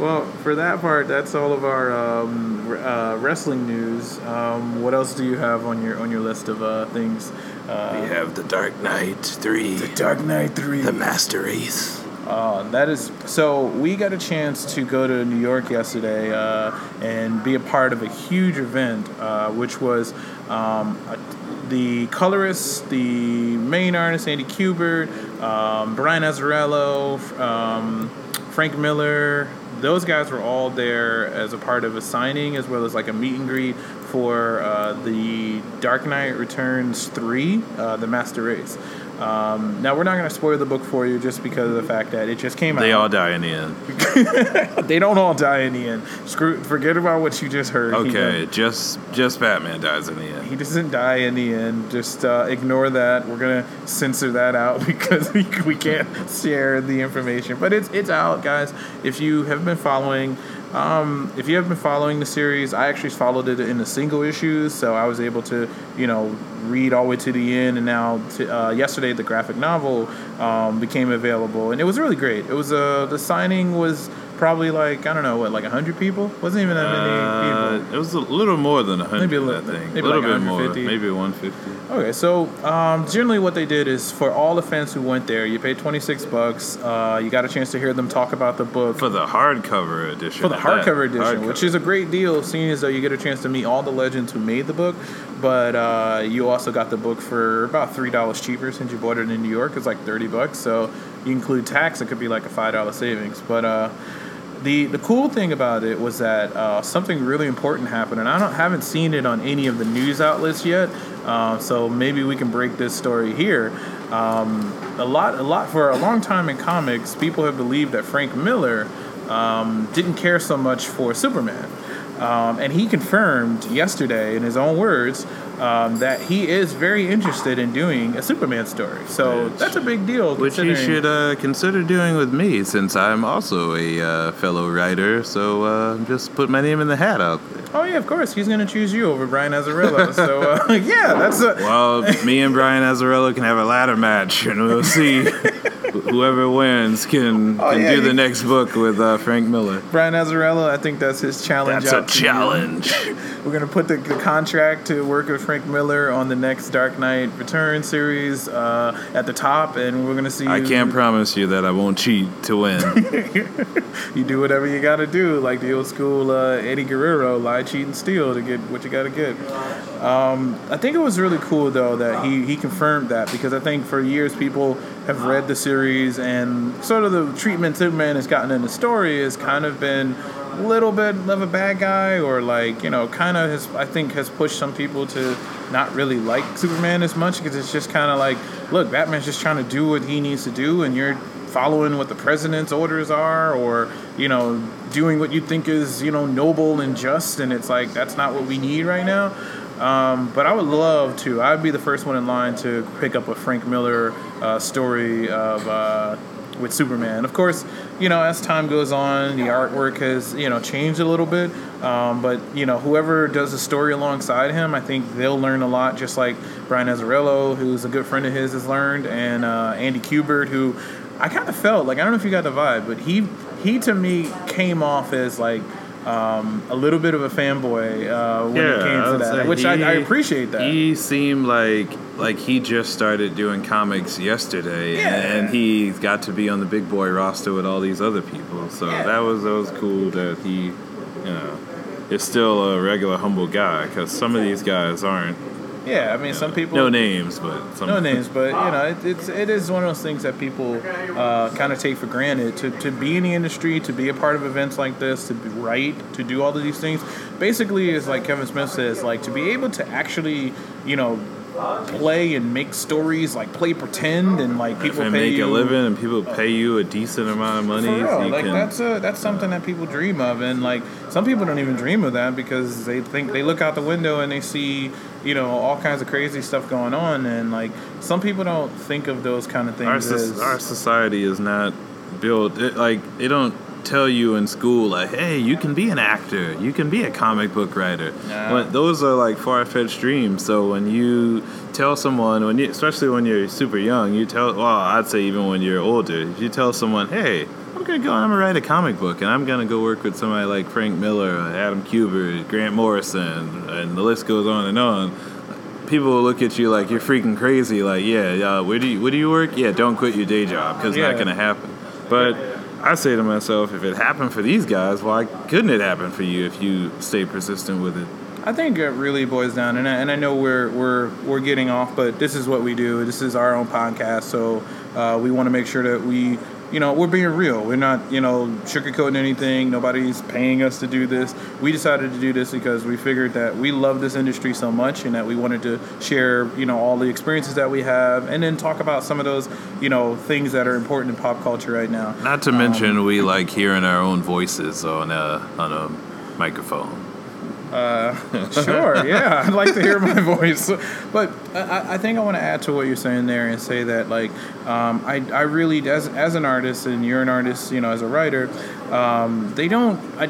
Well, for that part, that's all of our um, uh, wrestling news. Um, what else do you have on your on your list of uh, things? Uh, We have the Dark Knight 3, The Dark Knight Three. Master Race. Uh, that is so. We got a chance to go to New York yesterday uh, and be a part of a huge event, uh, which was um, a, the colorist, the main artist Andy Kubert, um, Brian Azzarello, um, Frank Miller. Those guys were all there as a part of a signing, as well as like a meet and greet for uh, the Dark Knight Returns three, uh, the Master Race. Um, now we're not going to spoil the book for you just because of the fact that it just came They out. They all die in the end. they don't all die in the end. Screw, forget about what you just heard. Okay, don't- just just Batman dies in the end. He doesn't die in the end. Just uh, ignore that. We're gonna censor that out because we, we can't share the information. But it's it's out, guys. If you have been following, um, if you have been following the series, I actually followed it in the single issues, so I was able to, you know, read all the way to the end. And now, t- uh, yesterday, the graphic novel um, became available, and it was really great. It was uh, the signing was probably like I don't know what, like hundred people. Wasn't even that many Uh, people. it was a little more than 100, Maybe a little- maybe a little like bit more, 150. maybe 150. Okay, so um, generally what they did is for all the fans who went there, you paid 26 bucks. Uh, you got a chance to hear them talk about the book For the hardcover edition. for the hardcover edition, Hardcover. which is a great deal, seeing as though you get a chance to meet all the legends who made the book. But uh, you also got the book for about three dollars cheaper since you bought it in New York. It's like 30 bucks, so you include tax, it could be like a five dollar savings. But uh, the the cool thing about it was that uh, something really important happened, and I don't haven't seen it on any of the news outlets yet. Uh, so maybe we can break this story here. Um, a lot, a lot for a long time in comics, people have believed that Frank Miller um, didn't care so much for Superman. Um, and he confirmed yesterday, in his own words, um, that he is very interested in doing a Superman story. So Which- that's a big deal. Which he should uh, consider doing with me, since I'm also a uh, fellow writer. So uh, just put my name in the hat out there. Oh yeah, of course. He's gonna choose you over Brian Azzarello. so uh, yeah, that's a Well, me and Brian Azzarello can have a ladder match, and we'll see whoever wins can, Oh, can yeah, do the next book with uh, Frank Miller. Brian Azzarello. I think that's his challenge. That's a to challenge. We're gonna put the, the contract to work with Frank Miller on the next Dark Knight Return series uh, at the top, and we're gonna see. I can't promise you that I won't cheat to win. You do whatever you gotta do, like the old school uh, Eddie Guerrero, lie, cheat, and steal to get what you gotta get. Um, I think it was really cool though that he, he confirmed that because I think for years people have read the series and sort of the treatment Superman has gotten in the story has kind of been a little bit of a bad guy or like you know kind of has I think has pushed some people to not really like Superman as much because it's just kind of like look Batman's just trying to do what he needs to do and you're following what the president's orders are or you know doing what you think is you know noble and just and it's like that's not what we need right now um, but I would love to. I'd be the first one in line to pick up a Frank Miller uh, story of uh, with Superman. Of course, you know as time goes on, the artwork has you know changed a little bit. Um, but you know whoever does the story alongside him, I think they'll learn a lot. Just like Brian Azzarello, who's a good friend of his, has learned, and uh, Andy Kubert, who I kind of felt like I don't know if you got the vibe, but he he to me came off as like. Um, a little bit of a fanboy uh, when it came to that, which I, I appreciate that. He seemed like like he just started doing comics yesterday, Yeah. and he got to be on the big boy roster with all these other people. So Yeah. that was that was cool that he, you know, is still a regular humble guy because some of these guys aren't. Yeah, I mean, some people no names, but some no names, but you know, it, it's it is one of those things that people uh, kind of take for granted. To to be in the industry, to be a part of events like this, to be write, to do all of these things, basically, is like Kevin Smith says, like to be able to actually, you know, play and make stories, like play pretend, and like people and pay make you a living, and people pay you a decent amount of money. so Like can- that's a, that's something that people dream of, and like some people don't even dream of that because they think they look out the window and they see you know all kinds of crazy stuff going on, and like some people don't think of those kind of things our, as soc- our society is not built it, like they don't tell you in school like hey you can be an actor you can be a comic book writer but those are like far-fetched dreams so when you tell someone when you especially when you're super young you tell well i'd say even when you're older if you tell someone hey i'm gonna go and i'm gonna write a comic book and i'm gonna go work with somebody like frank miller adam kubert grant morrison and the list goes on and on people will look at you like you're freaking crazy. Like, yeah, yeah. Where do you where do you work? Yeah, don't quit your day job because it's Yeah. not gonna happen. But I say to myself, if it happened for these guys, why couldn't it happen for you if you stay persistent with it? I think it really boils down, and I, and I know we're we're we're getting off, but this is what we do. This is our own podcast, so uh, we want to make sure that we, you know, we're being real. We're not, you know, sugarcoating anything. Nobody's paying us to do this. We decided to do this because we figured that we love this industry so much, and that we wanted to share, you know, all the experiences that we have, and then talk about some of those, you know, things that are important in pop culture right now. Not to mention, um, we like hearing our own voices on a on a microphone. Sure, yeah, I'd like to hear my voice. But I, I think I want to add to what you're saying there and say that, like, um, I, I really, as, as an artist, and you're an artist, you know, as a writer, um, they don't. I,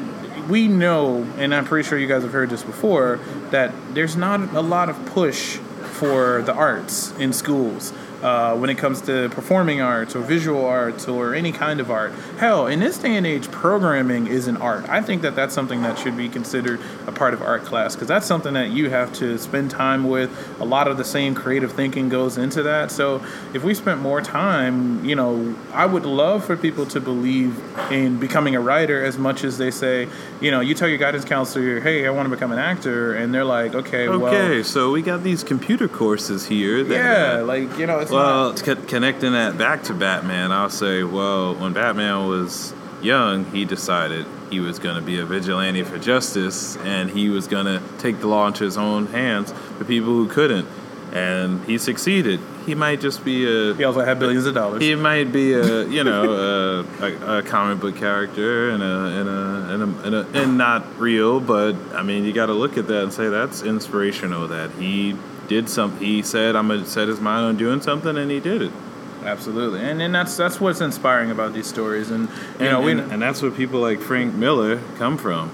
we know, and I'm pretty sure you guys have heard this before, that there's not a lot of push for the arts in schools. Uh, when it comes to performing arts or visual arts or any kind of art. Hell, in this day and age, programming is an art. I think that that's something that should be considered a part of art class because that's something that you have to spend time with. A lot of the same creative thinking goes into that. So if we spent more time, you know, I would love for people to believe in becoming a writer as much as they say, you know, you tell your guidance counselor, hey, I want to become an actor, and they're like, okay, well, Okay, so we got these computer courses here. That, yeah, like you know, it's Well, c- connecting that back to Batman, I'll say, well, when Batman was young, he decided he was going to be a vigilante for justice and he was going to take the law into his own hands for people who couldn't. And he succeeded. He might just be a. he also had billions of dollars. He might be a, you know, a, a, a comic book character and a, and a, and a, and a, and not real, but I mean, you got to look at that and say that's inspirational. That he did something. He said, "I'm gonna set his mind on doing something," and he did it. Absolutely, and and that's that's what's inspiring about these stories, and you And, know we and, and that's where people like Frank Miller come from.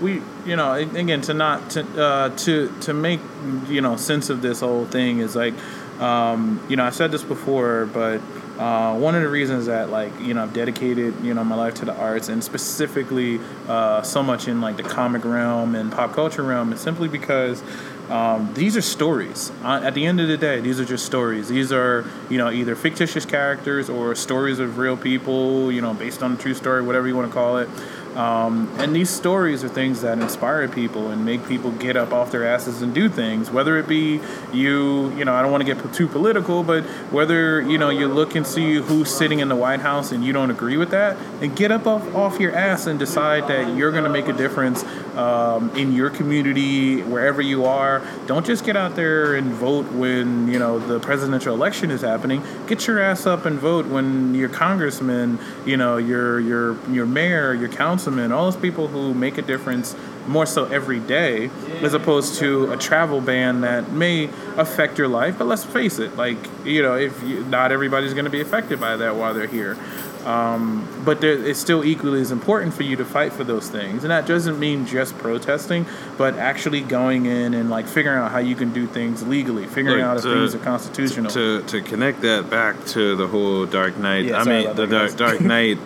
we you know again to not to uh, to to make you know sense of this whole thing is like um, you know I said this before, but uh, one of the reasons that like you know I've dedicated you know my life to the arts and specifically uh, so much in like the comic realm and pop culture realm is simply because um, these are stories. Uh, at the end of the day, these are just stories. These are, you know, either fictitious characters or stories of real people, you know, based on a true story, whatever you want to call it. Um, and these stories are things that inspire people and make people get up off their asses and do things. Whether it be you, you know, I don't want to get too political, but whether you know you look and see who's sitting in the White House and you don't agree with that, and get up off, off your ass and decide that you're going to make a difference um, in your community, wherever you are. Don't just get out there and vote when you know the presidential election is happening. Get your ass up and vote when your congressman, you know, your your your mayor, your councilman, all those people who make a difference more so every day, as opposed to a travel ban that may affect your life. But let's face it, like you know, if you, not everybody's going to be affected by that while they're here. Um, but there, it's still equally as important for you to fight for those things, and that doesn't mean just protesting, but actually going in and like figuring out how you can do things legally, figuring Look, out if to- things are constitutional. To to connect that back to the whole Dark Knight, Yeah, I mean the Dark, guys. Dark Knight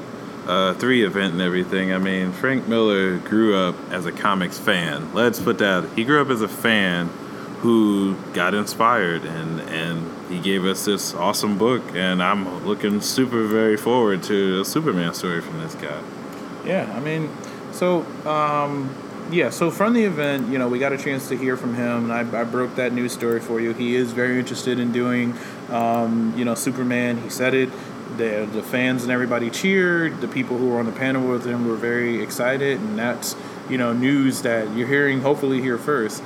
uh, three event and everything. I mean Frank Miller grew up as a comics fan. Let's put that. He grew up as a fan who got inspired and and he gave us this awesome book and I'm looking super very forward to a Superman story from this guy. Yeah, I mean, so um, yeah, so from the event, you know, we got a chance to hear from him, and I, I broke that news story for you. He is very interested in doing, um, you know, Superman. He said it. The, the fans and everybody cheered. The people who were on the panel with him were very excited, and that's, you know, news that you're hearing hopefully here first.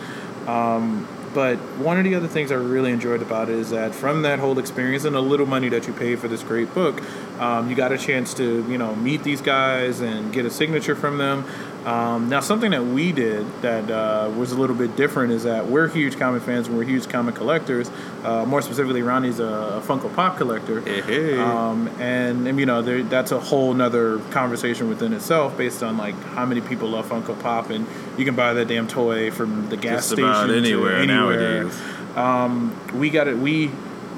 Um, but one of the other things I really enjoyed about it is that from that whole experience and the little money that you paid for this great book, um, you got a chance to you know meet these guys and get a signature from them. Um, now, something that we did that uh, was a little bit different is that we're huge comic fans and we're huge comic collectors. Uh, more specifically, Ronnie's a, a Funko Pop collector. Hey, hey. Um, and, and, you know, there, that's a whole nother conversation within itself based on like how many people love Funko Pop, and you can buy that damn toy from the gas Just station about anywhere, anywhere. nowadays. Um, we got it. We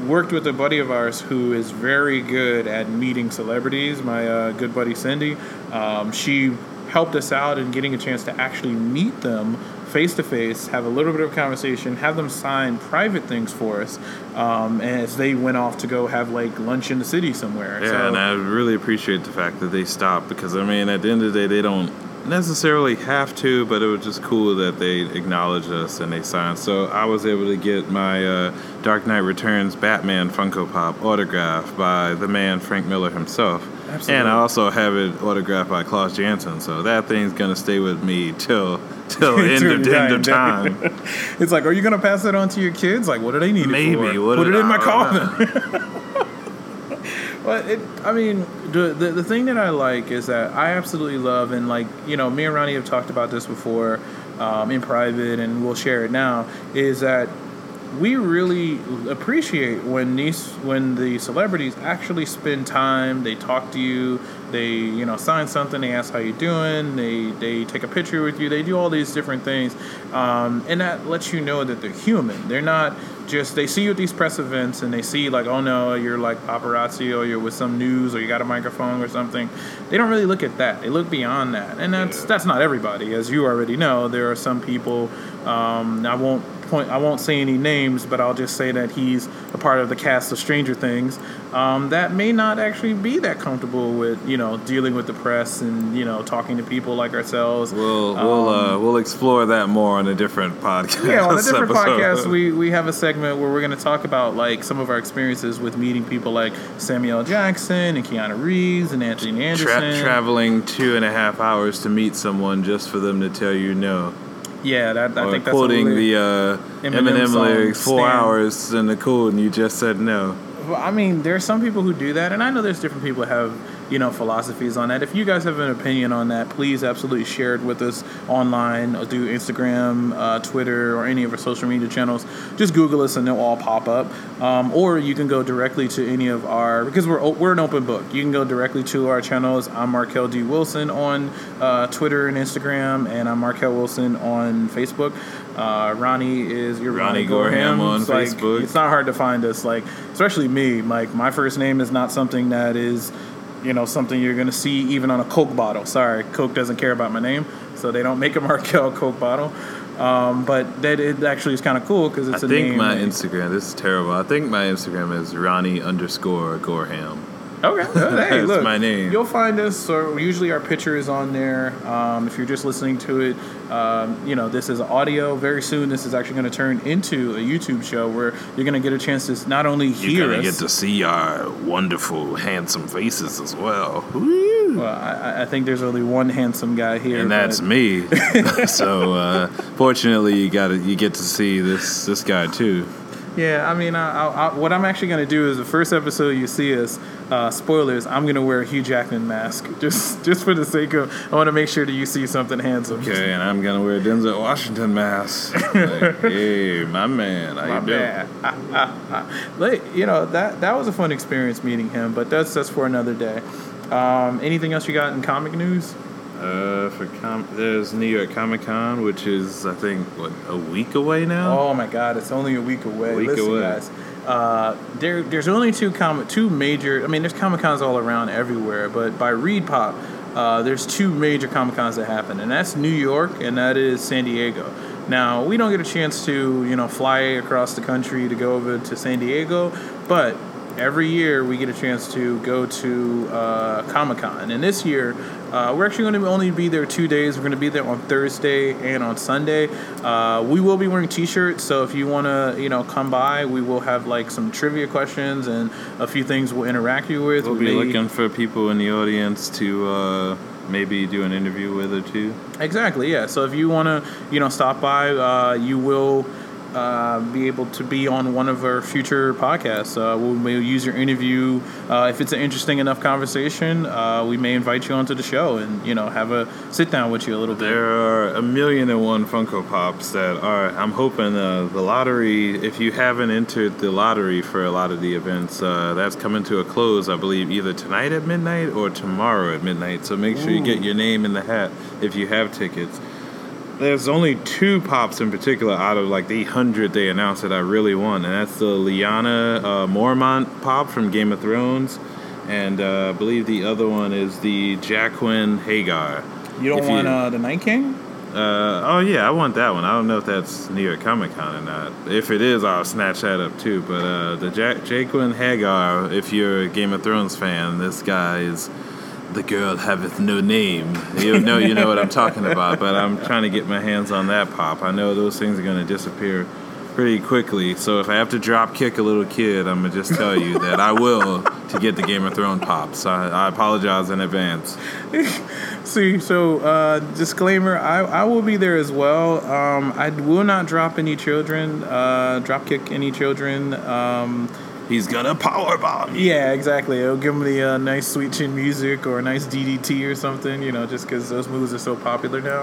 worked with a buddy of ours who is very good at meeting celebrities. My uh, good buddy Cindy. Um, she helped us out in getting a chance to actually meet them face to face, have a little bit of conversation, have them sign private things for us um, as they went off to go have like lunch in the city somewhere. Yeah, So- and I really appreciate the fact that they stopped because I mean, at the end of the day, they don't necessarily have to, but it was just cool that they acknowledged us and they signed. So I was able to get my uh, Dark Knight Returns Batman Funko Pop autographed by the man Frank Miller himself. Absolutely. And I also have it autographed by Klaus Janson. So that thing's gonna stay with me till till end of, end of time. it's like, are you gonna pass that on to your kids? Like, what do they need Maybe. it for? What Put did- it in my I don't coffin. But it, I mean, the, the the thing that I like is that I absolutely love, and like you know, me and Ronnie have talked about this before um, in private, and we'll share it now. Is that we really appreciate when these when the celebrities actually spend time they talk to you they you know sign something they ask how you're doing they they take a picture with you they do all these different things um, and that lets you know that they're human. They're not just they see you at these press events and they see like oh no you're like paparazzi or you're with some news or you got a microphone or something. They don't really look at that. They look beyond that. And that's Yeah. that's not everybody. As you already know there are some people um, i won't point i won't say any names but i'll just say that he's a part of the cast of stranger things um, that may not actually be that comfortable with you know dealing with the press and you know talking to people like ourselves We'll we'll uh, Um, we'll explore that more on a different podcast. yeah, on a different episode. podcast, we, we have a segment where we're going to talk about like some of our experiences with meeting people like Samuel Jackson and Keanu Reeves and Anthony Tra- Anderson. traveling two and a half hours to meet someone just for them to tell you no. Yeah, that I think that's quoting the uh, Eminem Eminem, lyrics four Stand. hours in the cool and you just said no. Well, I mean, there are some people who do that, and I know there's different people who have you know philosophies on that. If you guys have an opinion on that, please absolutely share it with us online. Or do Instagram, uh, Twitter, or any of our social media channels. Just Google us, and they'll all pop up. Um, or you can go directly to any of our because we're we're an open book. You can go directly to our channels. I'm Markel D Wilson on uh, Twitter and Instagram, and I'm Markel Wilson on Facebook. Uh, Ronnie is your Ronnie Gorham on It's like- Facebook. it's not hard to find us. Like, especially me. Like, my first name is not something that is, you know, something you're gonna see even on a Coke bottle. Sorry, Coke doesn't care about my name, so they don't make a Markel Coke bottle. Um, but that it actually is kind of cool because I it's a think name. my Instagram. This is terrible. I think my Instagram is Ronnie underscore Gorham. Okay, hey, That's look, my name. You'll find us, or usually our picture is on there. Um, if you're just listening to it, um, you know this is audio. Very soon, this is actually going to turn into a YouTube show where you're going to get a chance to not only You're hear gonna us. get to see our wonderful, handsome faces as well. Woo! well, I, I think there's only one handsome guy here, and that's but- me. so uh, fortunately, you got to you get to see this this guy too. Yeah, I mean, I, I, I, what I'm actually going to do is the first episode you see us, uh, spoilers, I'm going to wear a Hugh Jackman mask just just for the sake of I want to make sure that you see something handsome. Okay, and I'm gonna wear a Denzel Washington mask. Like, hey, my man, how My you doing? bad. Like, you know that that was a fun experience meeting him, but that's that's for another day. Um, anything else you got in comic news? Uh, for com- there's New York Comic Con, which is I think what a week away now. Oh my God, it's only a week away. A week Listen, away. guys, uh, there there's only two comic two major. I mean, there's comic cons all around everywhere, but by Reed Pop, uh, there's two major comic cons that happen, and that's New York and that is San Diego. Now we don't get a chance to you know fly across the country to go over to San Diego, but every year we get a chance to go to uh, Comic Con, and this year uh, we're actually going to only be there two days. We're going to be there on Thursday and on Sunday. Uh, we will be wearing T-shirts, so if you want to, you know, come by, we will have like some trivia questions and a few things we'll interact you with. We'll We be may- looking for people in the audience to uh, maybe do an interview with or two. Exactly, yeah. So if you want to, you know, stop by, uh, you will uh, be able to be on one of our future podcasts. Uh, we'll, we'll use your interview. Uh, if it's an interesting enough conversation, uh, we may invite you onto the show and, you know, have a sit down with you a little bit. There are a million and one Funko Pops that are. I'm hoping uh, the lottery. If you haven't entered the lottery for a lot of the events, uh, that's coming to a close. I believe either tonight at midnight or tomorrow at midnight. So make sure you get your name in the hat if you have tickets. There's only two pops in particular out of like the hundred they announced that I really want, and that's the Lyanna uh, Mormont pop from Game of Thrones, and uh, I believe the other one is the Jaqen H'ghar. You don't If want uh, the Night King? Uh, oh yeah, I want that one. I don't know if that's New York Comic Con or not. If it is, I'll snatch that up too. But uh, the ja- Jaqen H'ghar, if you're a Game of Thrones fan, this guy is the girl haveth no name. You know, you know what I'm talking about. But I'm trying to get my hands on that pop. I know those things are going to disappear pretty quickly. So if I have to drop kick a little kid, I'm gonna just tell you that I will to get the Game of Thrones pops. I, I apologize in advance. See, so uh, disclaimer: I, I will be there as well. Um, I will not drop any children, uh, drop kick any children. Um, He's gonna powerbomb you. yeah, exactly. It'll give him the uh, nice sweet chin music or a nice DDT or something, you know, just because those moves are so popular now.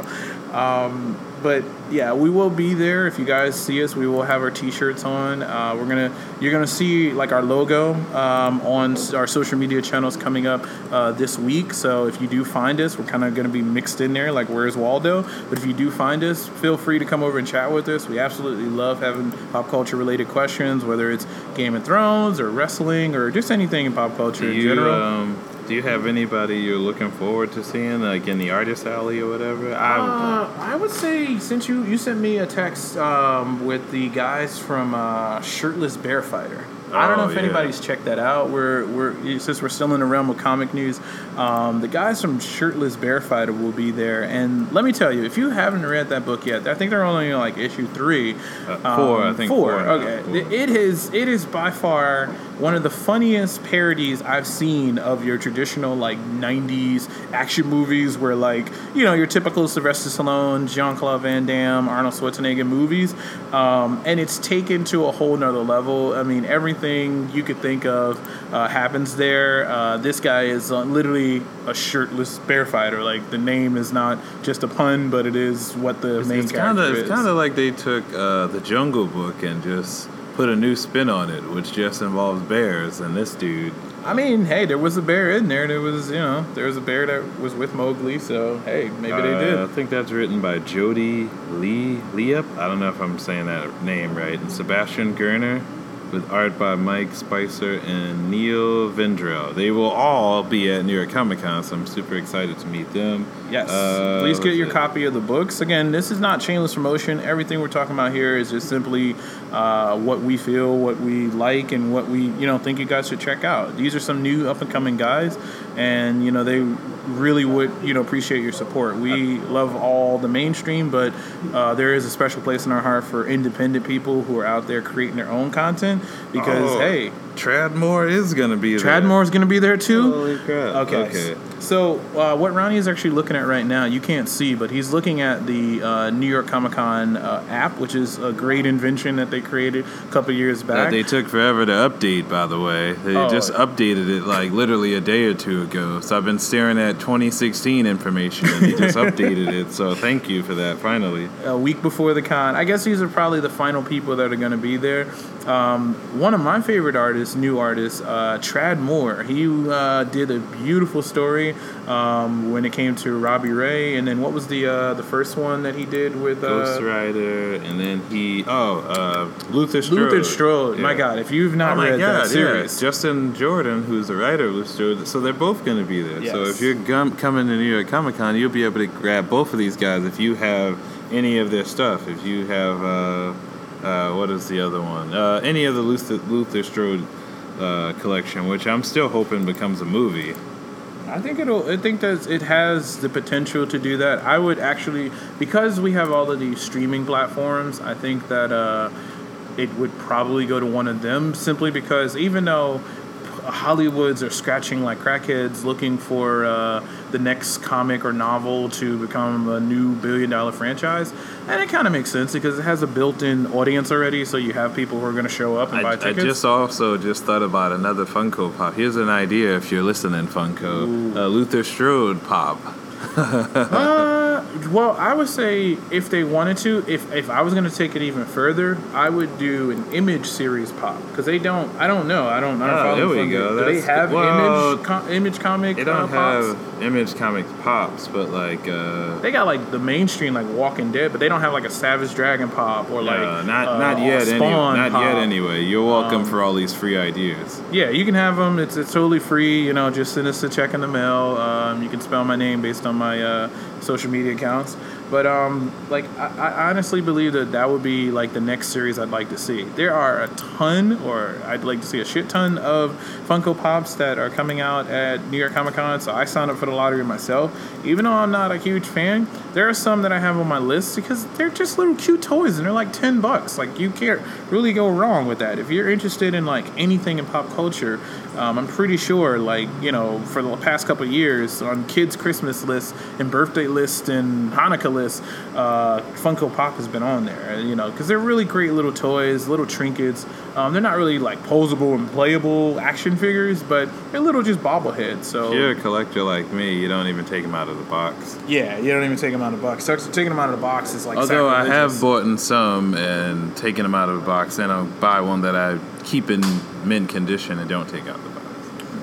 Um, but yeah, we will be there. If you guys see us, we will have our T-shirts on. Uh, we're gonna, you're gonna see like our logo um, on our social media channels coming up uh, this week. So if you do find us, we're kind of gonna be mixed in there, like where's Waldo. But if you do find us, feel free to come over and chat with us. We absolutely love having pop culture related questions, whether it's Game of Thrones or wrestling or just anything in pop culture in general. um, do you have anybody you're looking forward to seeing, like in the artist alley or whatever? I Uh, I would say since you you sent me a text um, with the guys from uh, Shirtless Bear Fighter. I don't know Oh, if yeah. anybody's checked that out. We're we're since we're still in the realm of comic news. Um, the guys from Shirtless Bear Fighter will be there, and let me tell you, if you haven't read that book yet, I think they're only like issue three, Um, Uh, four, I think four. four okay, four. it is it is by far one of the funniest parodies I've seen of your traditional like '90s action movies, where like you know your typical Sylvester Stallone, Jean Claude Van Damme, Arnold Schwarzenegger movies, um, and it's taken to a whole nother level. I mean, everything you could think of uh, happens there. Uh, this guy is uh, literally a shirtless bear fighter. Like the name is not just a pun, but it is what the main it's character kind of is. it's kind of like they took uh, the Jungle Book and just put a new spin on it, which just involves bears. And this dude, I mean, hey, there was a bear in there. There was, you know, there was a bear that was with Mowgli. So hey, maybe they uh, did. I think that's written by Jody Lee Leop. I don't know if I'm saying that name right. And Sebastian Girner, with art by Mike Spicer and Nil Vendrell. They will all be at New York Comic Con, so I'm super excited to meet them. Yes. Uh, Please get your it? copy of the books. Again, this is not shameless promotion. Everything we're talking about here is just simply uh, what we feel, what we like, and what we you know think you guys should check out. These are some new up and coming guys, and you know they really would you know appreciate your support. We love all the mainstream, but uh, there is a special place in our heart for independent people who are out there creating their own content. Because Oh, hey, Tradd Moore is gonna be there. Tradd Moore's going to be there too. Holy crap. Okay. Okay. So uh, what Ronnie is actually looking at right now, you can't see, but he's looking at the uh, New York Comic Con uh, app, which is a great invention that they created a couple years That back. they took forever to update, by the way. They Oh. just updated it like literally a day or two ago. So I've been staring at 2016 information and they just updated it. So thank you for that, finally. a week before the con. I guess these are probably the final people that are going to be there. Um, one of my favorite artists, new artist, uh, Tradd Moore. He uh, did a beautiful story um, when it came to Robbie Reyes, and then what was the uh, the first one that he did with uh, Ghost Rider, and then he, oh, uh, Luther Strode. Luther Strode? My God, if you've Oh not my read God, that series, yeah. Justin Jordan, who's the writer of Luther Strode, so they're both going to be there. So if you're gum- coming to New York Comic Con, you'll be able to grab both of these guys if you have any of their stuff. If you have, uh, what is the other one? Uh, any of the Luther, Luther Strode uh, collection, which I'm still hoping becomes a movie. I think it'll. I think that it has the potential to do that. I would actually, because we have all of these streaming platforms. I think that uh, it would probably go to one of them simply because even though Hollywoods are scratching like crackheads looking for uh, the next comic or novel to become a new billion dollar franchise. And it kind of makes sense because it has a built in audience already, so you have people who are going to show up and I, buy tickets. I just also just thought about another Funko Pop. Here's an idea if you're listening, Funko. Uh, Luther Strode Pop. Uh, well, I would say if they wanted to, if if I was going to take it even further, I would do an image series pop because they don't. I don't know. I don't. I don't Oh, follow there we go. Do they have well, image com, image comic They uh, don't pops? have Image Comics Pops, but like, uh, They got like the mainstream like Walking Dead, but they don't have like a Savage Dragon pop or like uh, not uh, not yet. Anyway, Spawn not pop. yet. Anyway, you're welcome Um, for all these free ideas. Yeah, you can have them. It's it's totally free. You know, just send us a check in the mail. Um, you can spell my name based on my uh, social media accounts. But um, like, I, I honestly believe that that would be like the next series I'd like to see. There are a ton, or I'd like to see a shit ton of Funko Pops that are coming out at New York Comic Con. So I signed up for the lottery myself. Even though I'm not a huge fan, there are some that I have on my list because they're just little cute toys and they're like ten bucks. Like you can't really go wrong with that. If you're interested in like anything in pop culture, um, I'm pretty sure like you know for the past couple of years on kids' Christmas lists and birthday lists and Hanukkah lists, uh, Funko Pop has been on there. You know because they're really great little toys, little trinkets. Um, they're not really like posable and playable action figures, but they're little just bobbleheads. So If you're a collector like me, you don't even take them out of the box. yeah, you don't even take them out of the box. So taking them out of the box is like Although I have bought some and taken them out of the box, and I'll buy one that I keep in mint condition and don't take out the box.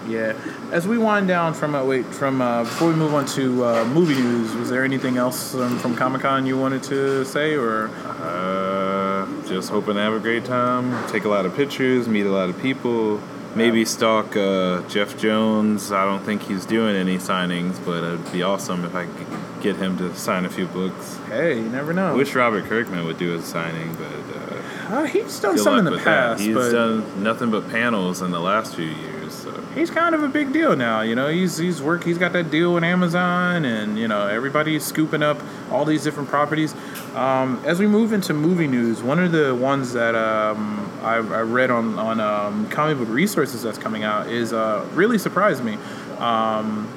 Yeah. As we wind down from uh, wait from uh, before we move on to uh, movie news, was there anything else um, from Comic Con you wanted to say or? Uh, just hoping to have a great time, take a lot of pictures, meet a lot of people, maybe stalk uh, Geoff Johns. I don't think he's doing any signings, but it'd be awesome if I could get him to sign a few books. Hey, you never know. I wish Robert Kirkman would do a signing, but uh, uh, he's done some in the with that. past, He's but done nothing but panels in the last few years. So. he's kind of a big deal now. You know, he's he's work. He's got that deal with Amazon, and you know everybody's scooping up all these different properties. Um, as we move into movie news, one of the ones that um, I, I read on on um, comic book resources that's coming out is uh, really surprised me. Um,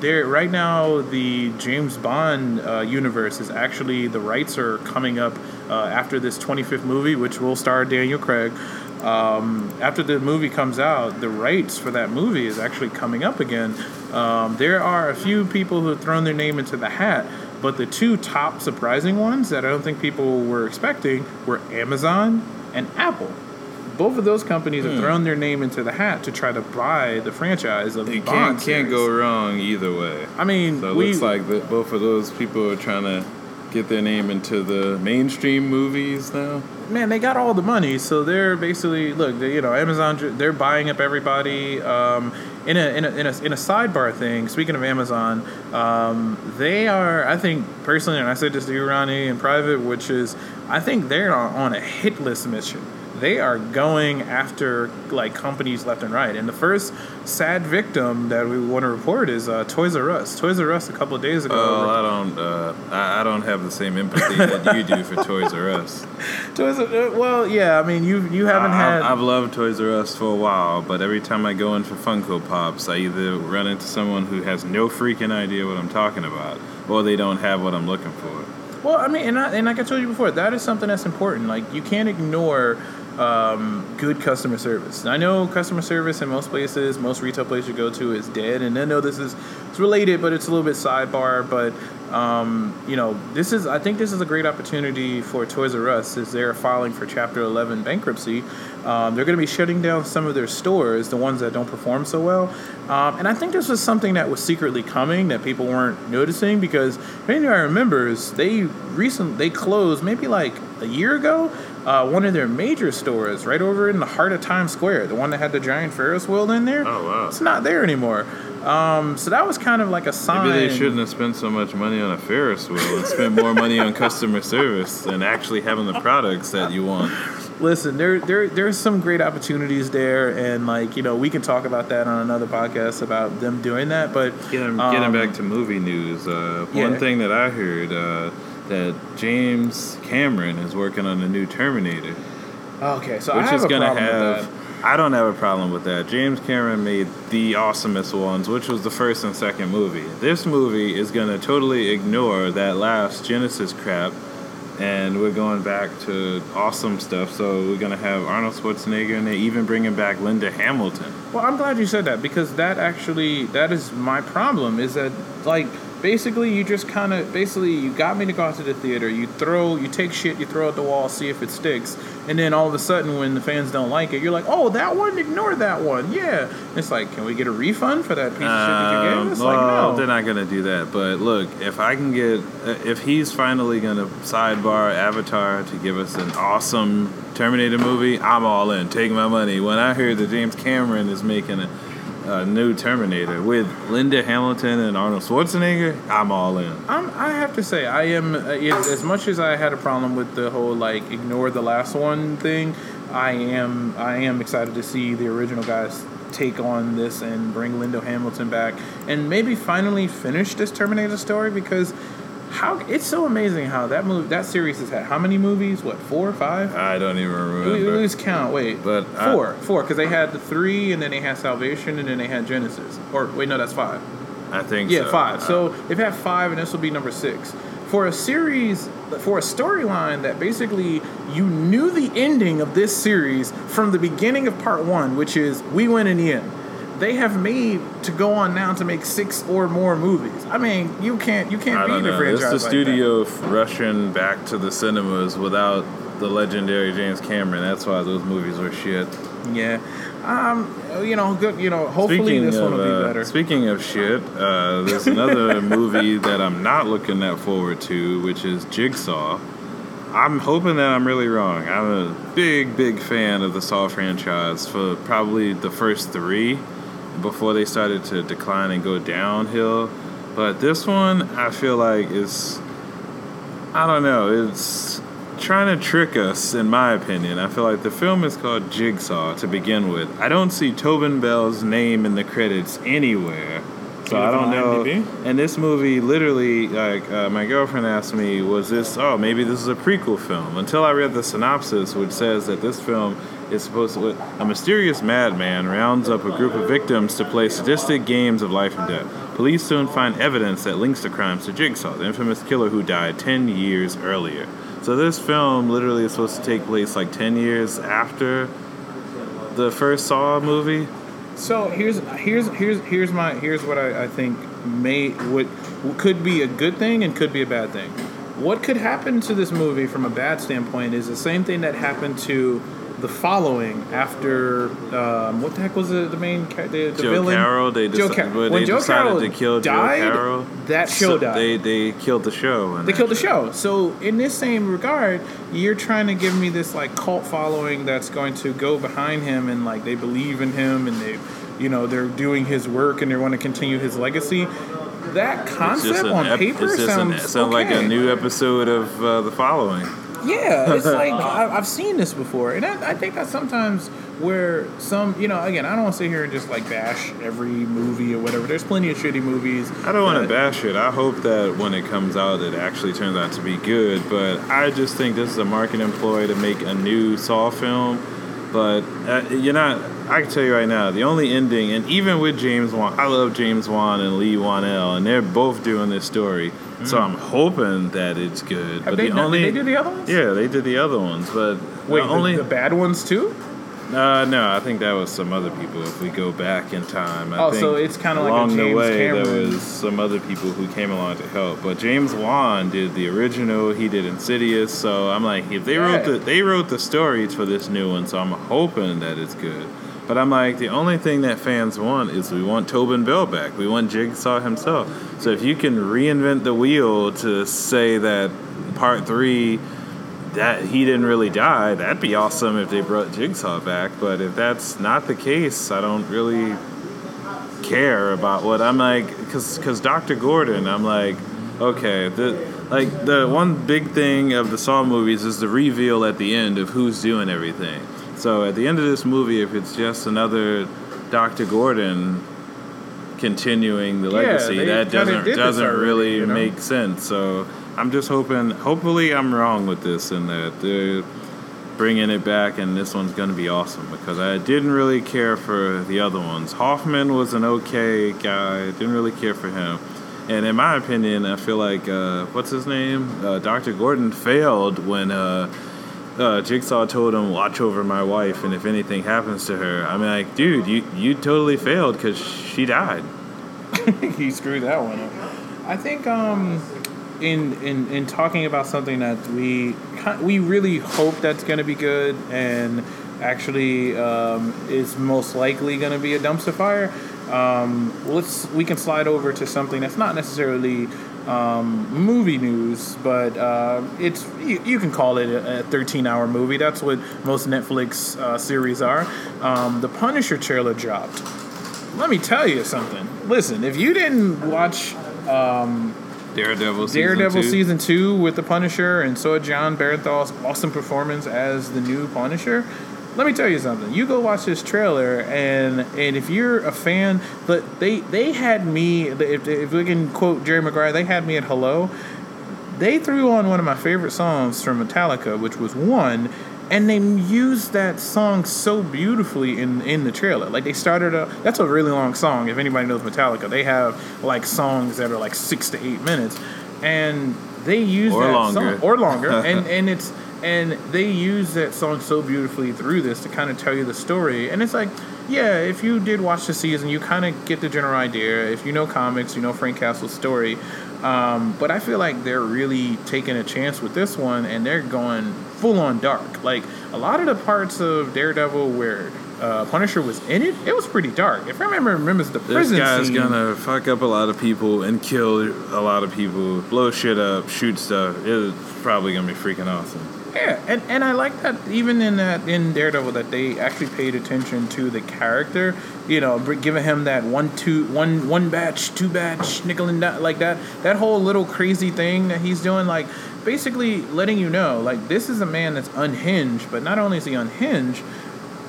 there right now the James Bond uh, universe is actually the rights are coming up uh, after this 25th movie, which will star Daniel Craig. Um, after the movie comes out, the rights for that movie is actually coming up again. Um, there are a few people who have thrown their name into the hat, but the two top surprising ones that I don't think people were expecting were Amazon and Apple. Both of those companies have thrown their name into the hat to try to buy the franchise of You the can't, Bond can't series. go wrong either way. I mean, So it we, looks like that both of those people are trying to get their name into the mainstream movies now. man, they got all the money, so they're basically look, they, you know, Amazon, they're buying up everybody. Um, in a, in a in a in a sidebar thing. Speaking of Amazon, um, they are, I think personally, and I said this to you, Ronnie, in private, which is, I think they're on on a hit list mission. They are going after like companies left and right. And the first sad victim that we want to report is uh, Toys R Us. Toys R Us a couple of days ago. Oh, I don't. Uh, I, I don't have the same empathy that you do for Toys R Us. Toys R, well, yeah. I mean, you you haven't I, had. I've loved Toys R Us for a while, but every time I go in for Funko Pops, I either run into someone who has no freaking idea what I'm talking about, or they don't have what I'm looking for. Well, I mean, and, I, and like I told you before, that is something that's important. Like, you can't ignore um, good customer service. I know customer service in most places, most retail places you go to is dead, and I know this is it's related, but it's a little bit sidebar. But um, you know, this is I think this is a great opportunity for Toys R Us as they're filing for Chapter 11 bankruptcy. Um, they're going to be shutting down some of their stores, the ones that don't perform so well. Um, and I think this was something that was secretly coming that people weren't noticing because if anybody remembers, they recently they closed maybe like a year ago. Uh, one of their major stores right over in the heart of Times Square, the one that had the giant Ferris wheel in there. Oh, wow. It's not there anymore. Um, so that was kind of like a sign. Maybe they shouldn't have spent so much money on a Ferris wheel and spent more money on customer service and actually having the products that you want. listen, there there there's some great opportunities there, and like you know, we can talk about that on another podcast about them doing that. But Getting, um, getting back to movie news, uh, one yeah. thing that I heard uh, that James Cameron is working on a new Terminator, okay, so I which have is a going to have. that. I don't have a problem with that. James Cameron made the awesomest ones, which was the first and second movie. This movie is going to totally ignore that last Genisys crap, and we're going back to awesome stuff. So we're going to have Arnold Schwarzenegger, and they're even bringing back Linda Hamilton. Well, I'm glad you said that because that actually that is my problem. Is that like basically you just kind of basically you got me to go out to the theater. You throw you take shit, you throw at the wall, see if it sticks, and then all of a sudden when the fans don't like it, you're like, oh that one, ignore that one. Yeah, it's like, can we get a refund for that piece of shit that you gave Um, us? well, like no. they're not gonna do that. But look, if I can get, uh, if he's finally gonna sidebar Avatar to give us an awesome Terminator movie, I'm all in. Take my money. When I hear that James Cameron is making a, a new Terminator with Linda Hamilton and Arnold Schwarzenegger, I'm all in. I'm, I have to say, I am uh, as much as I had a problem with the whole like ignore the last one thing. I am I am excited to see the original guys take on this and bring Linda Hamilton back and maybe finally finish this Terminator story because how it's so amazing how that movie that series has had how many movies? What four or five? I don't even We, we remember. lose count. Wait, But I- four, four, because they had the three, and then they had Salvation, and then they had Genisys. Or wait, no, that's five. I think Yeah, so. five. Uh, So they've had five, and this will be number six. For a series, for a storyline that basically you knew the ending of this series from the beginning of part one, which is we win in the end. They have made to go on now to make six or more movies. I mean, you can't you can't I beat don't a franchise It's the like studio f- rushing back to the cinemas without the legendary James Cameron. That's why those movies were shit. Yeah, um, you know, good. You know, hopefully this one will uh, be better. Speaking of shit, uh, there's another movie that I'm not looking that forward to, which is Jigsaw. I'm hoping that I'm really wrong. I'm a big, big fan of the Saw franchise for probably the first three before they started to decline and go downhill. But this one, I feel like is, I don't know, it's trying to trick us, in my opinion. I feel like the film is called Jigsaw to begin with. I don't see Tobin Bell's name in the credits anywhere. So I don't know. IMDb? And this movie, literally, like uh, my girlfriend asked me, was this? Oh, maybe this is a prequel film. Until I read the synopsis, which says that this film is supposed to. A mysterious madman rounds up a group of victims to play sadistic games of life and death. Police soon find evidence that links the crimes to Jigsaw, the infamous killer who died ten years earlier. So this film literally is supposed to take place like ten years after the first Saw movie. So here's here's here's here's my here's what I, I think may what could be a good thing and could be a bad thing. What could happen to this movie from a bad standpoint is the same thing that happened to the following after um, what the heck was the, the main ca- the, the Joe villain Carroll, they Joe deci- Car- when when they Joe decided Carroll to kill Joe died, Carroll, that show so died. They they killed the show. They killed the show. So in this same regard, you're trying to give me this like cult following that's going to go behind him and like they believe in him and they, you know, they're doing his work and they want to continue his legacy. That concept on ep- paper it's just an- sounds sounds like a new episode of uh, The Following. Yeah, it's like I, I've seen this before, and I, I think that sometimes where some, you know, again, I don't want to sit here and just like bash every movie or whatever. There's plenty of shitty movies. I don't want to bash it. I hope that when it comes out, it actually turns out to be good. But I just think this is a marketing ploy to make a new Saw film. But uh, you're not. I can tell you right now, the only ending, and even with James Wan, I love James Wan and Leigh Whannell, and they're both doing this story. So I'm hoping that it's good. Have but they, the only did they do the other ones? yeah, they did the other ones, but Wait, the the, only the bad ones too? Uh, no, I think that was some other people. If we go back in time, I Oh, think so it's like a along the James way there was some other people who came along to help. But James Wan did the original. He did Insidious. So I'm like, if they wrote the they wrote the stories for this new one, so I'm hoping that it's good. But I'm like, the only thing that fans want is we want Tobin Bell back. We want Jigsaw himself. So if you can reinvent the wheel to say that part three that he didn't really die, that'd be awesome if they brought Jigsaw back. But if that's not the case, I don't really care about what I'm like. Because Dr. Gordon, I'm like, okay, the, like the one big thing of the Saw movies is the reveal at the end of who's doing everything. So at the end of this movie, if it's just another Dr. Gordon continuing the legacy, they that doesn't doesn't already, really you know? make sense. So I'm just hoping, hopefully, I'm wrong with this and that they're bringing it back, and this one's going to be awesome because I didn't really care for the other ones. Hoffman was an okay guy, didn't really care for him. And in my opinion, I feel like uh, what's his name, uh, Dr. Gordon failed when uh, uh, Jigsaw told him, "Watch over my wife, and if anything happens to her." I mean, like, dude, you you totally failed because she died. he screwed that one up. I think um, in in in talking about something that we we really hope that's going to be good and actually um, is most likely going to be a dumpster fire. Um, let's we can slide over to something that's not necessarily um, movie news, but uh, it's you, you can call it a, a 13 hour movie. That's what most Netflix uh, series are. Um, the Punisher trailer dropped let me tell you something. Listen, if you didn't watch Daredevil. Season Daredevil two. season two with the Punisher and saw Jon Bernthal's awesome performance as the new Punisher, let me tell you something. You go watch this trailer, and and if you're a fan, but they they had me. If, if we can quote Jerry Maguire, they had me at hello. They threw on one of my favorite songs from Metallica, which was one, and they used that song so beautifully in in the trailer. Like they started a that's a really long song. If anybody knows Metallica, they have like songs that are like six to eight minutes, and they use Or that longer. song or longer, and and it's and they use that song so beautifully through this to kind of tell you the story. And it's like, yeah, if you did watch the season, you kind of get the general idea. If you know comics, you know Frank Castle's story. Um, but I feel like they're really taking a chance with this one, and they're going full on dark. Like a lot of the parts of Daredevil where uh, Punisher was in it, it was pretty dark. If I remember, remembers the prison. This guy's scene. gonna fuck up a lot of people and kill a lot of people, blow shit up, shoot stuff. It's probably gonna be freaking awesome. Yeah, and, and I like that even in that in Daredevil that they actually paid attention to the character. You know, giving him that one two one one batch, two batch, nickel and like that that whole little crazy thing that he's doing. Like basically letting you know, like this is a man that's unhinged. But not only is he unhinged,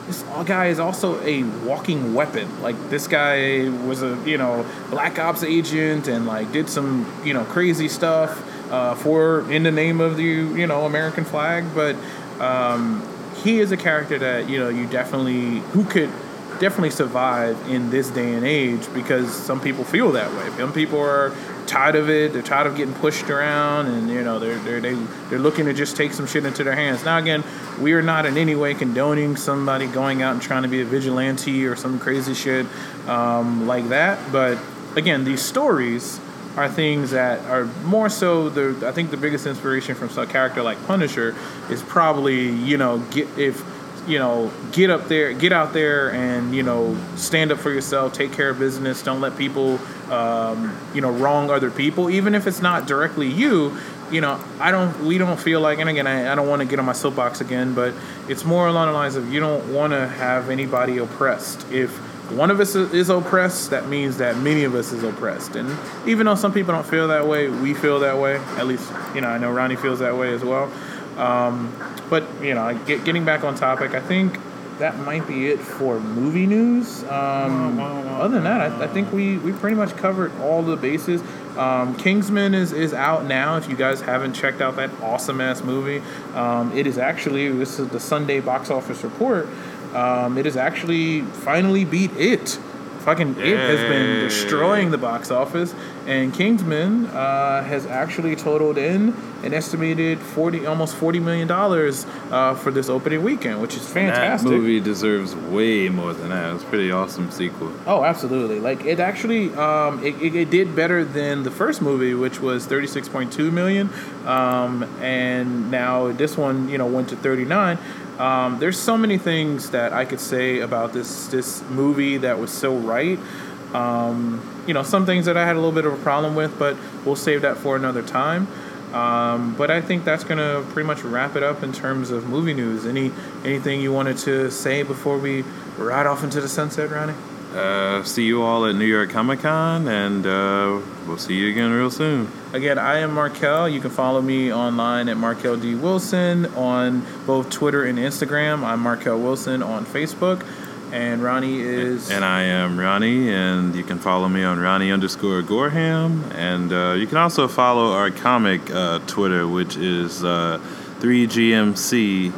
this guy is also a walking weapon. Like this guy was a you know black ops agent and like did some you know crazy stuff uh, for in the name of the you know American flag. But um, he is a character that you know you definitely who could definitely survive in this day and age because some people feel that way. Some people are tired of it. They're tired of getting pushed around, and you know they're they're they, they're looking to just take some shit into their hands. Now again, we are not in any way condoning somebody going out and trying to be a vigilante or some crazy shit um, like that. But again, these stories are things that are more so the I think the biggest inspiration from a character like Punisher is probably you know get if you know get up there get out there and you know stand up for yourself take care of business don't let people um, you know wrong other people. Even if it's not directly you you know I don't we don't feel like and again I, I don't want to get on my soapbox again but it's more along the lines of you don't want to have anybody oppressed. If one of us is oppressed, that means that many of us is oppressed. And even though some people don't feel that way, we feel that way. At least, you know, I know Ronnie feels that way as well. Um, but, you know, get, getting back on topic, I think that might be it for movie news. Um, other than that, I, I think we, we pretty much covered all the bases. Um, Kingsman is, is out now. If you guys haven't checked out that awesome ass movie, um, it is actually, this is the Sunday box office report. Um, it has actually finally beat it. Fucking it has been destroying the box office, and Kingsman uh, has actually totaled in an estimated forty, almost forty million dollars uh, for this opening weekend, which is fantastic. That movie deserves way more than that. It's a pretty awesome sequel. Oh, absolutely! Like it actually, um, it, it, it did better than the first movie, which was thirty six point two million, um, and now this one, you know, went to thirty nine. Um, there's so many things that I could say about this this movie that was so right. Um, you know, some things that I had a little bit of a problem with, but we'll save that for another time. Um, but I think that's gonna pretty much wrap it up in terms of movie news. Any anything you wanted to say before we ride off into the sunset, Ronnie? uh, see you all at New York Comic Con, and uh, we'll see you again real soon. Again, I am Markel. You can follow me online at Markel D. Wilson on both Twitter and Instagram. I'm Markel Wilson on Facebook. And Ronnie is. And I am Ronnie, and you can follow me on Ronnie underscore Gorham. And uh, you can also follow our comic uh, Twitter, which is uh, 3GMCS.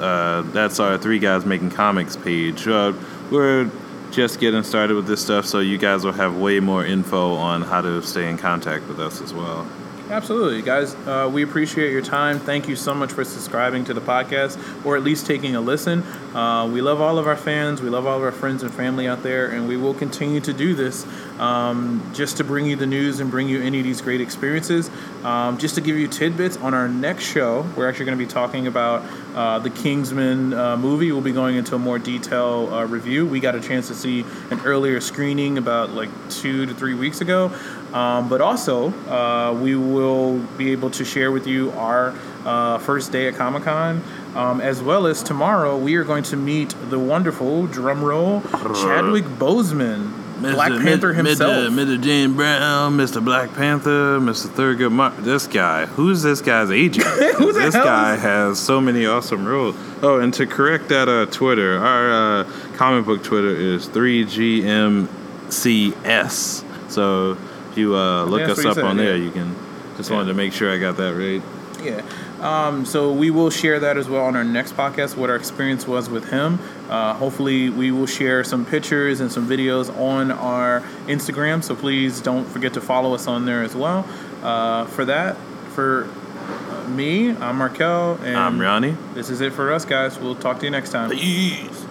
Uh, that's our Three Guys Making Comics page. Uh, we're just getting started with this stuff, so you guys will have way more info on how to stay in contact with us as well. Absolutely, guys. Uh, we appreciate your time. Thank you so much for subscribing to the podcast, or at least taking a listen. Uh, we love all of our fans. We love all of our friends and family out there, and we will continue to do this um, just to bring you the news and bring you any of these great experiences. Um, just to give you tidbits on our next show, we're actually going to be talking about uh, the Kingsman uh, movie. We'll be going into a more detailed uh, review. We got a chance to see an earlier screening about like two to three weeks ago. Um, but also, uh, we will be able to share with you our uh, first day at Comic Con, um, as well as tomorrow we are going to meet the wonderful drumroll Chadwick Boseman, Black Panther himself. Mr. James Brown, Mr. Black Panther, Mr. Thurgood Mark. This guy, who's this guy's agent? This guy is- has so many awesome roles. Oh, and to correct that, uh, Twitter, our uh, comic book Twitter is 3GMCS. So if you uh, look us up said, on there, you can. Just Yeah. wanted to make sure I got that right. Yeah. Um, so we will share that as well on our next podcast, what our experience was with him. Uh, hopefully, we will share some pictures and some videos on our Instagram. So please don't forget to follow us on there as well. Uh, for that, for uh, me, I'm Markel, and I'm Ronnie. this is it for us, guys. We'll talk to you next time. Peace.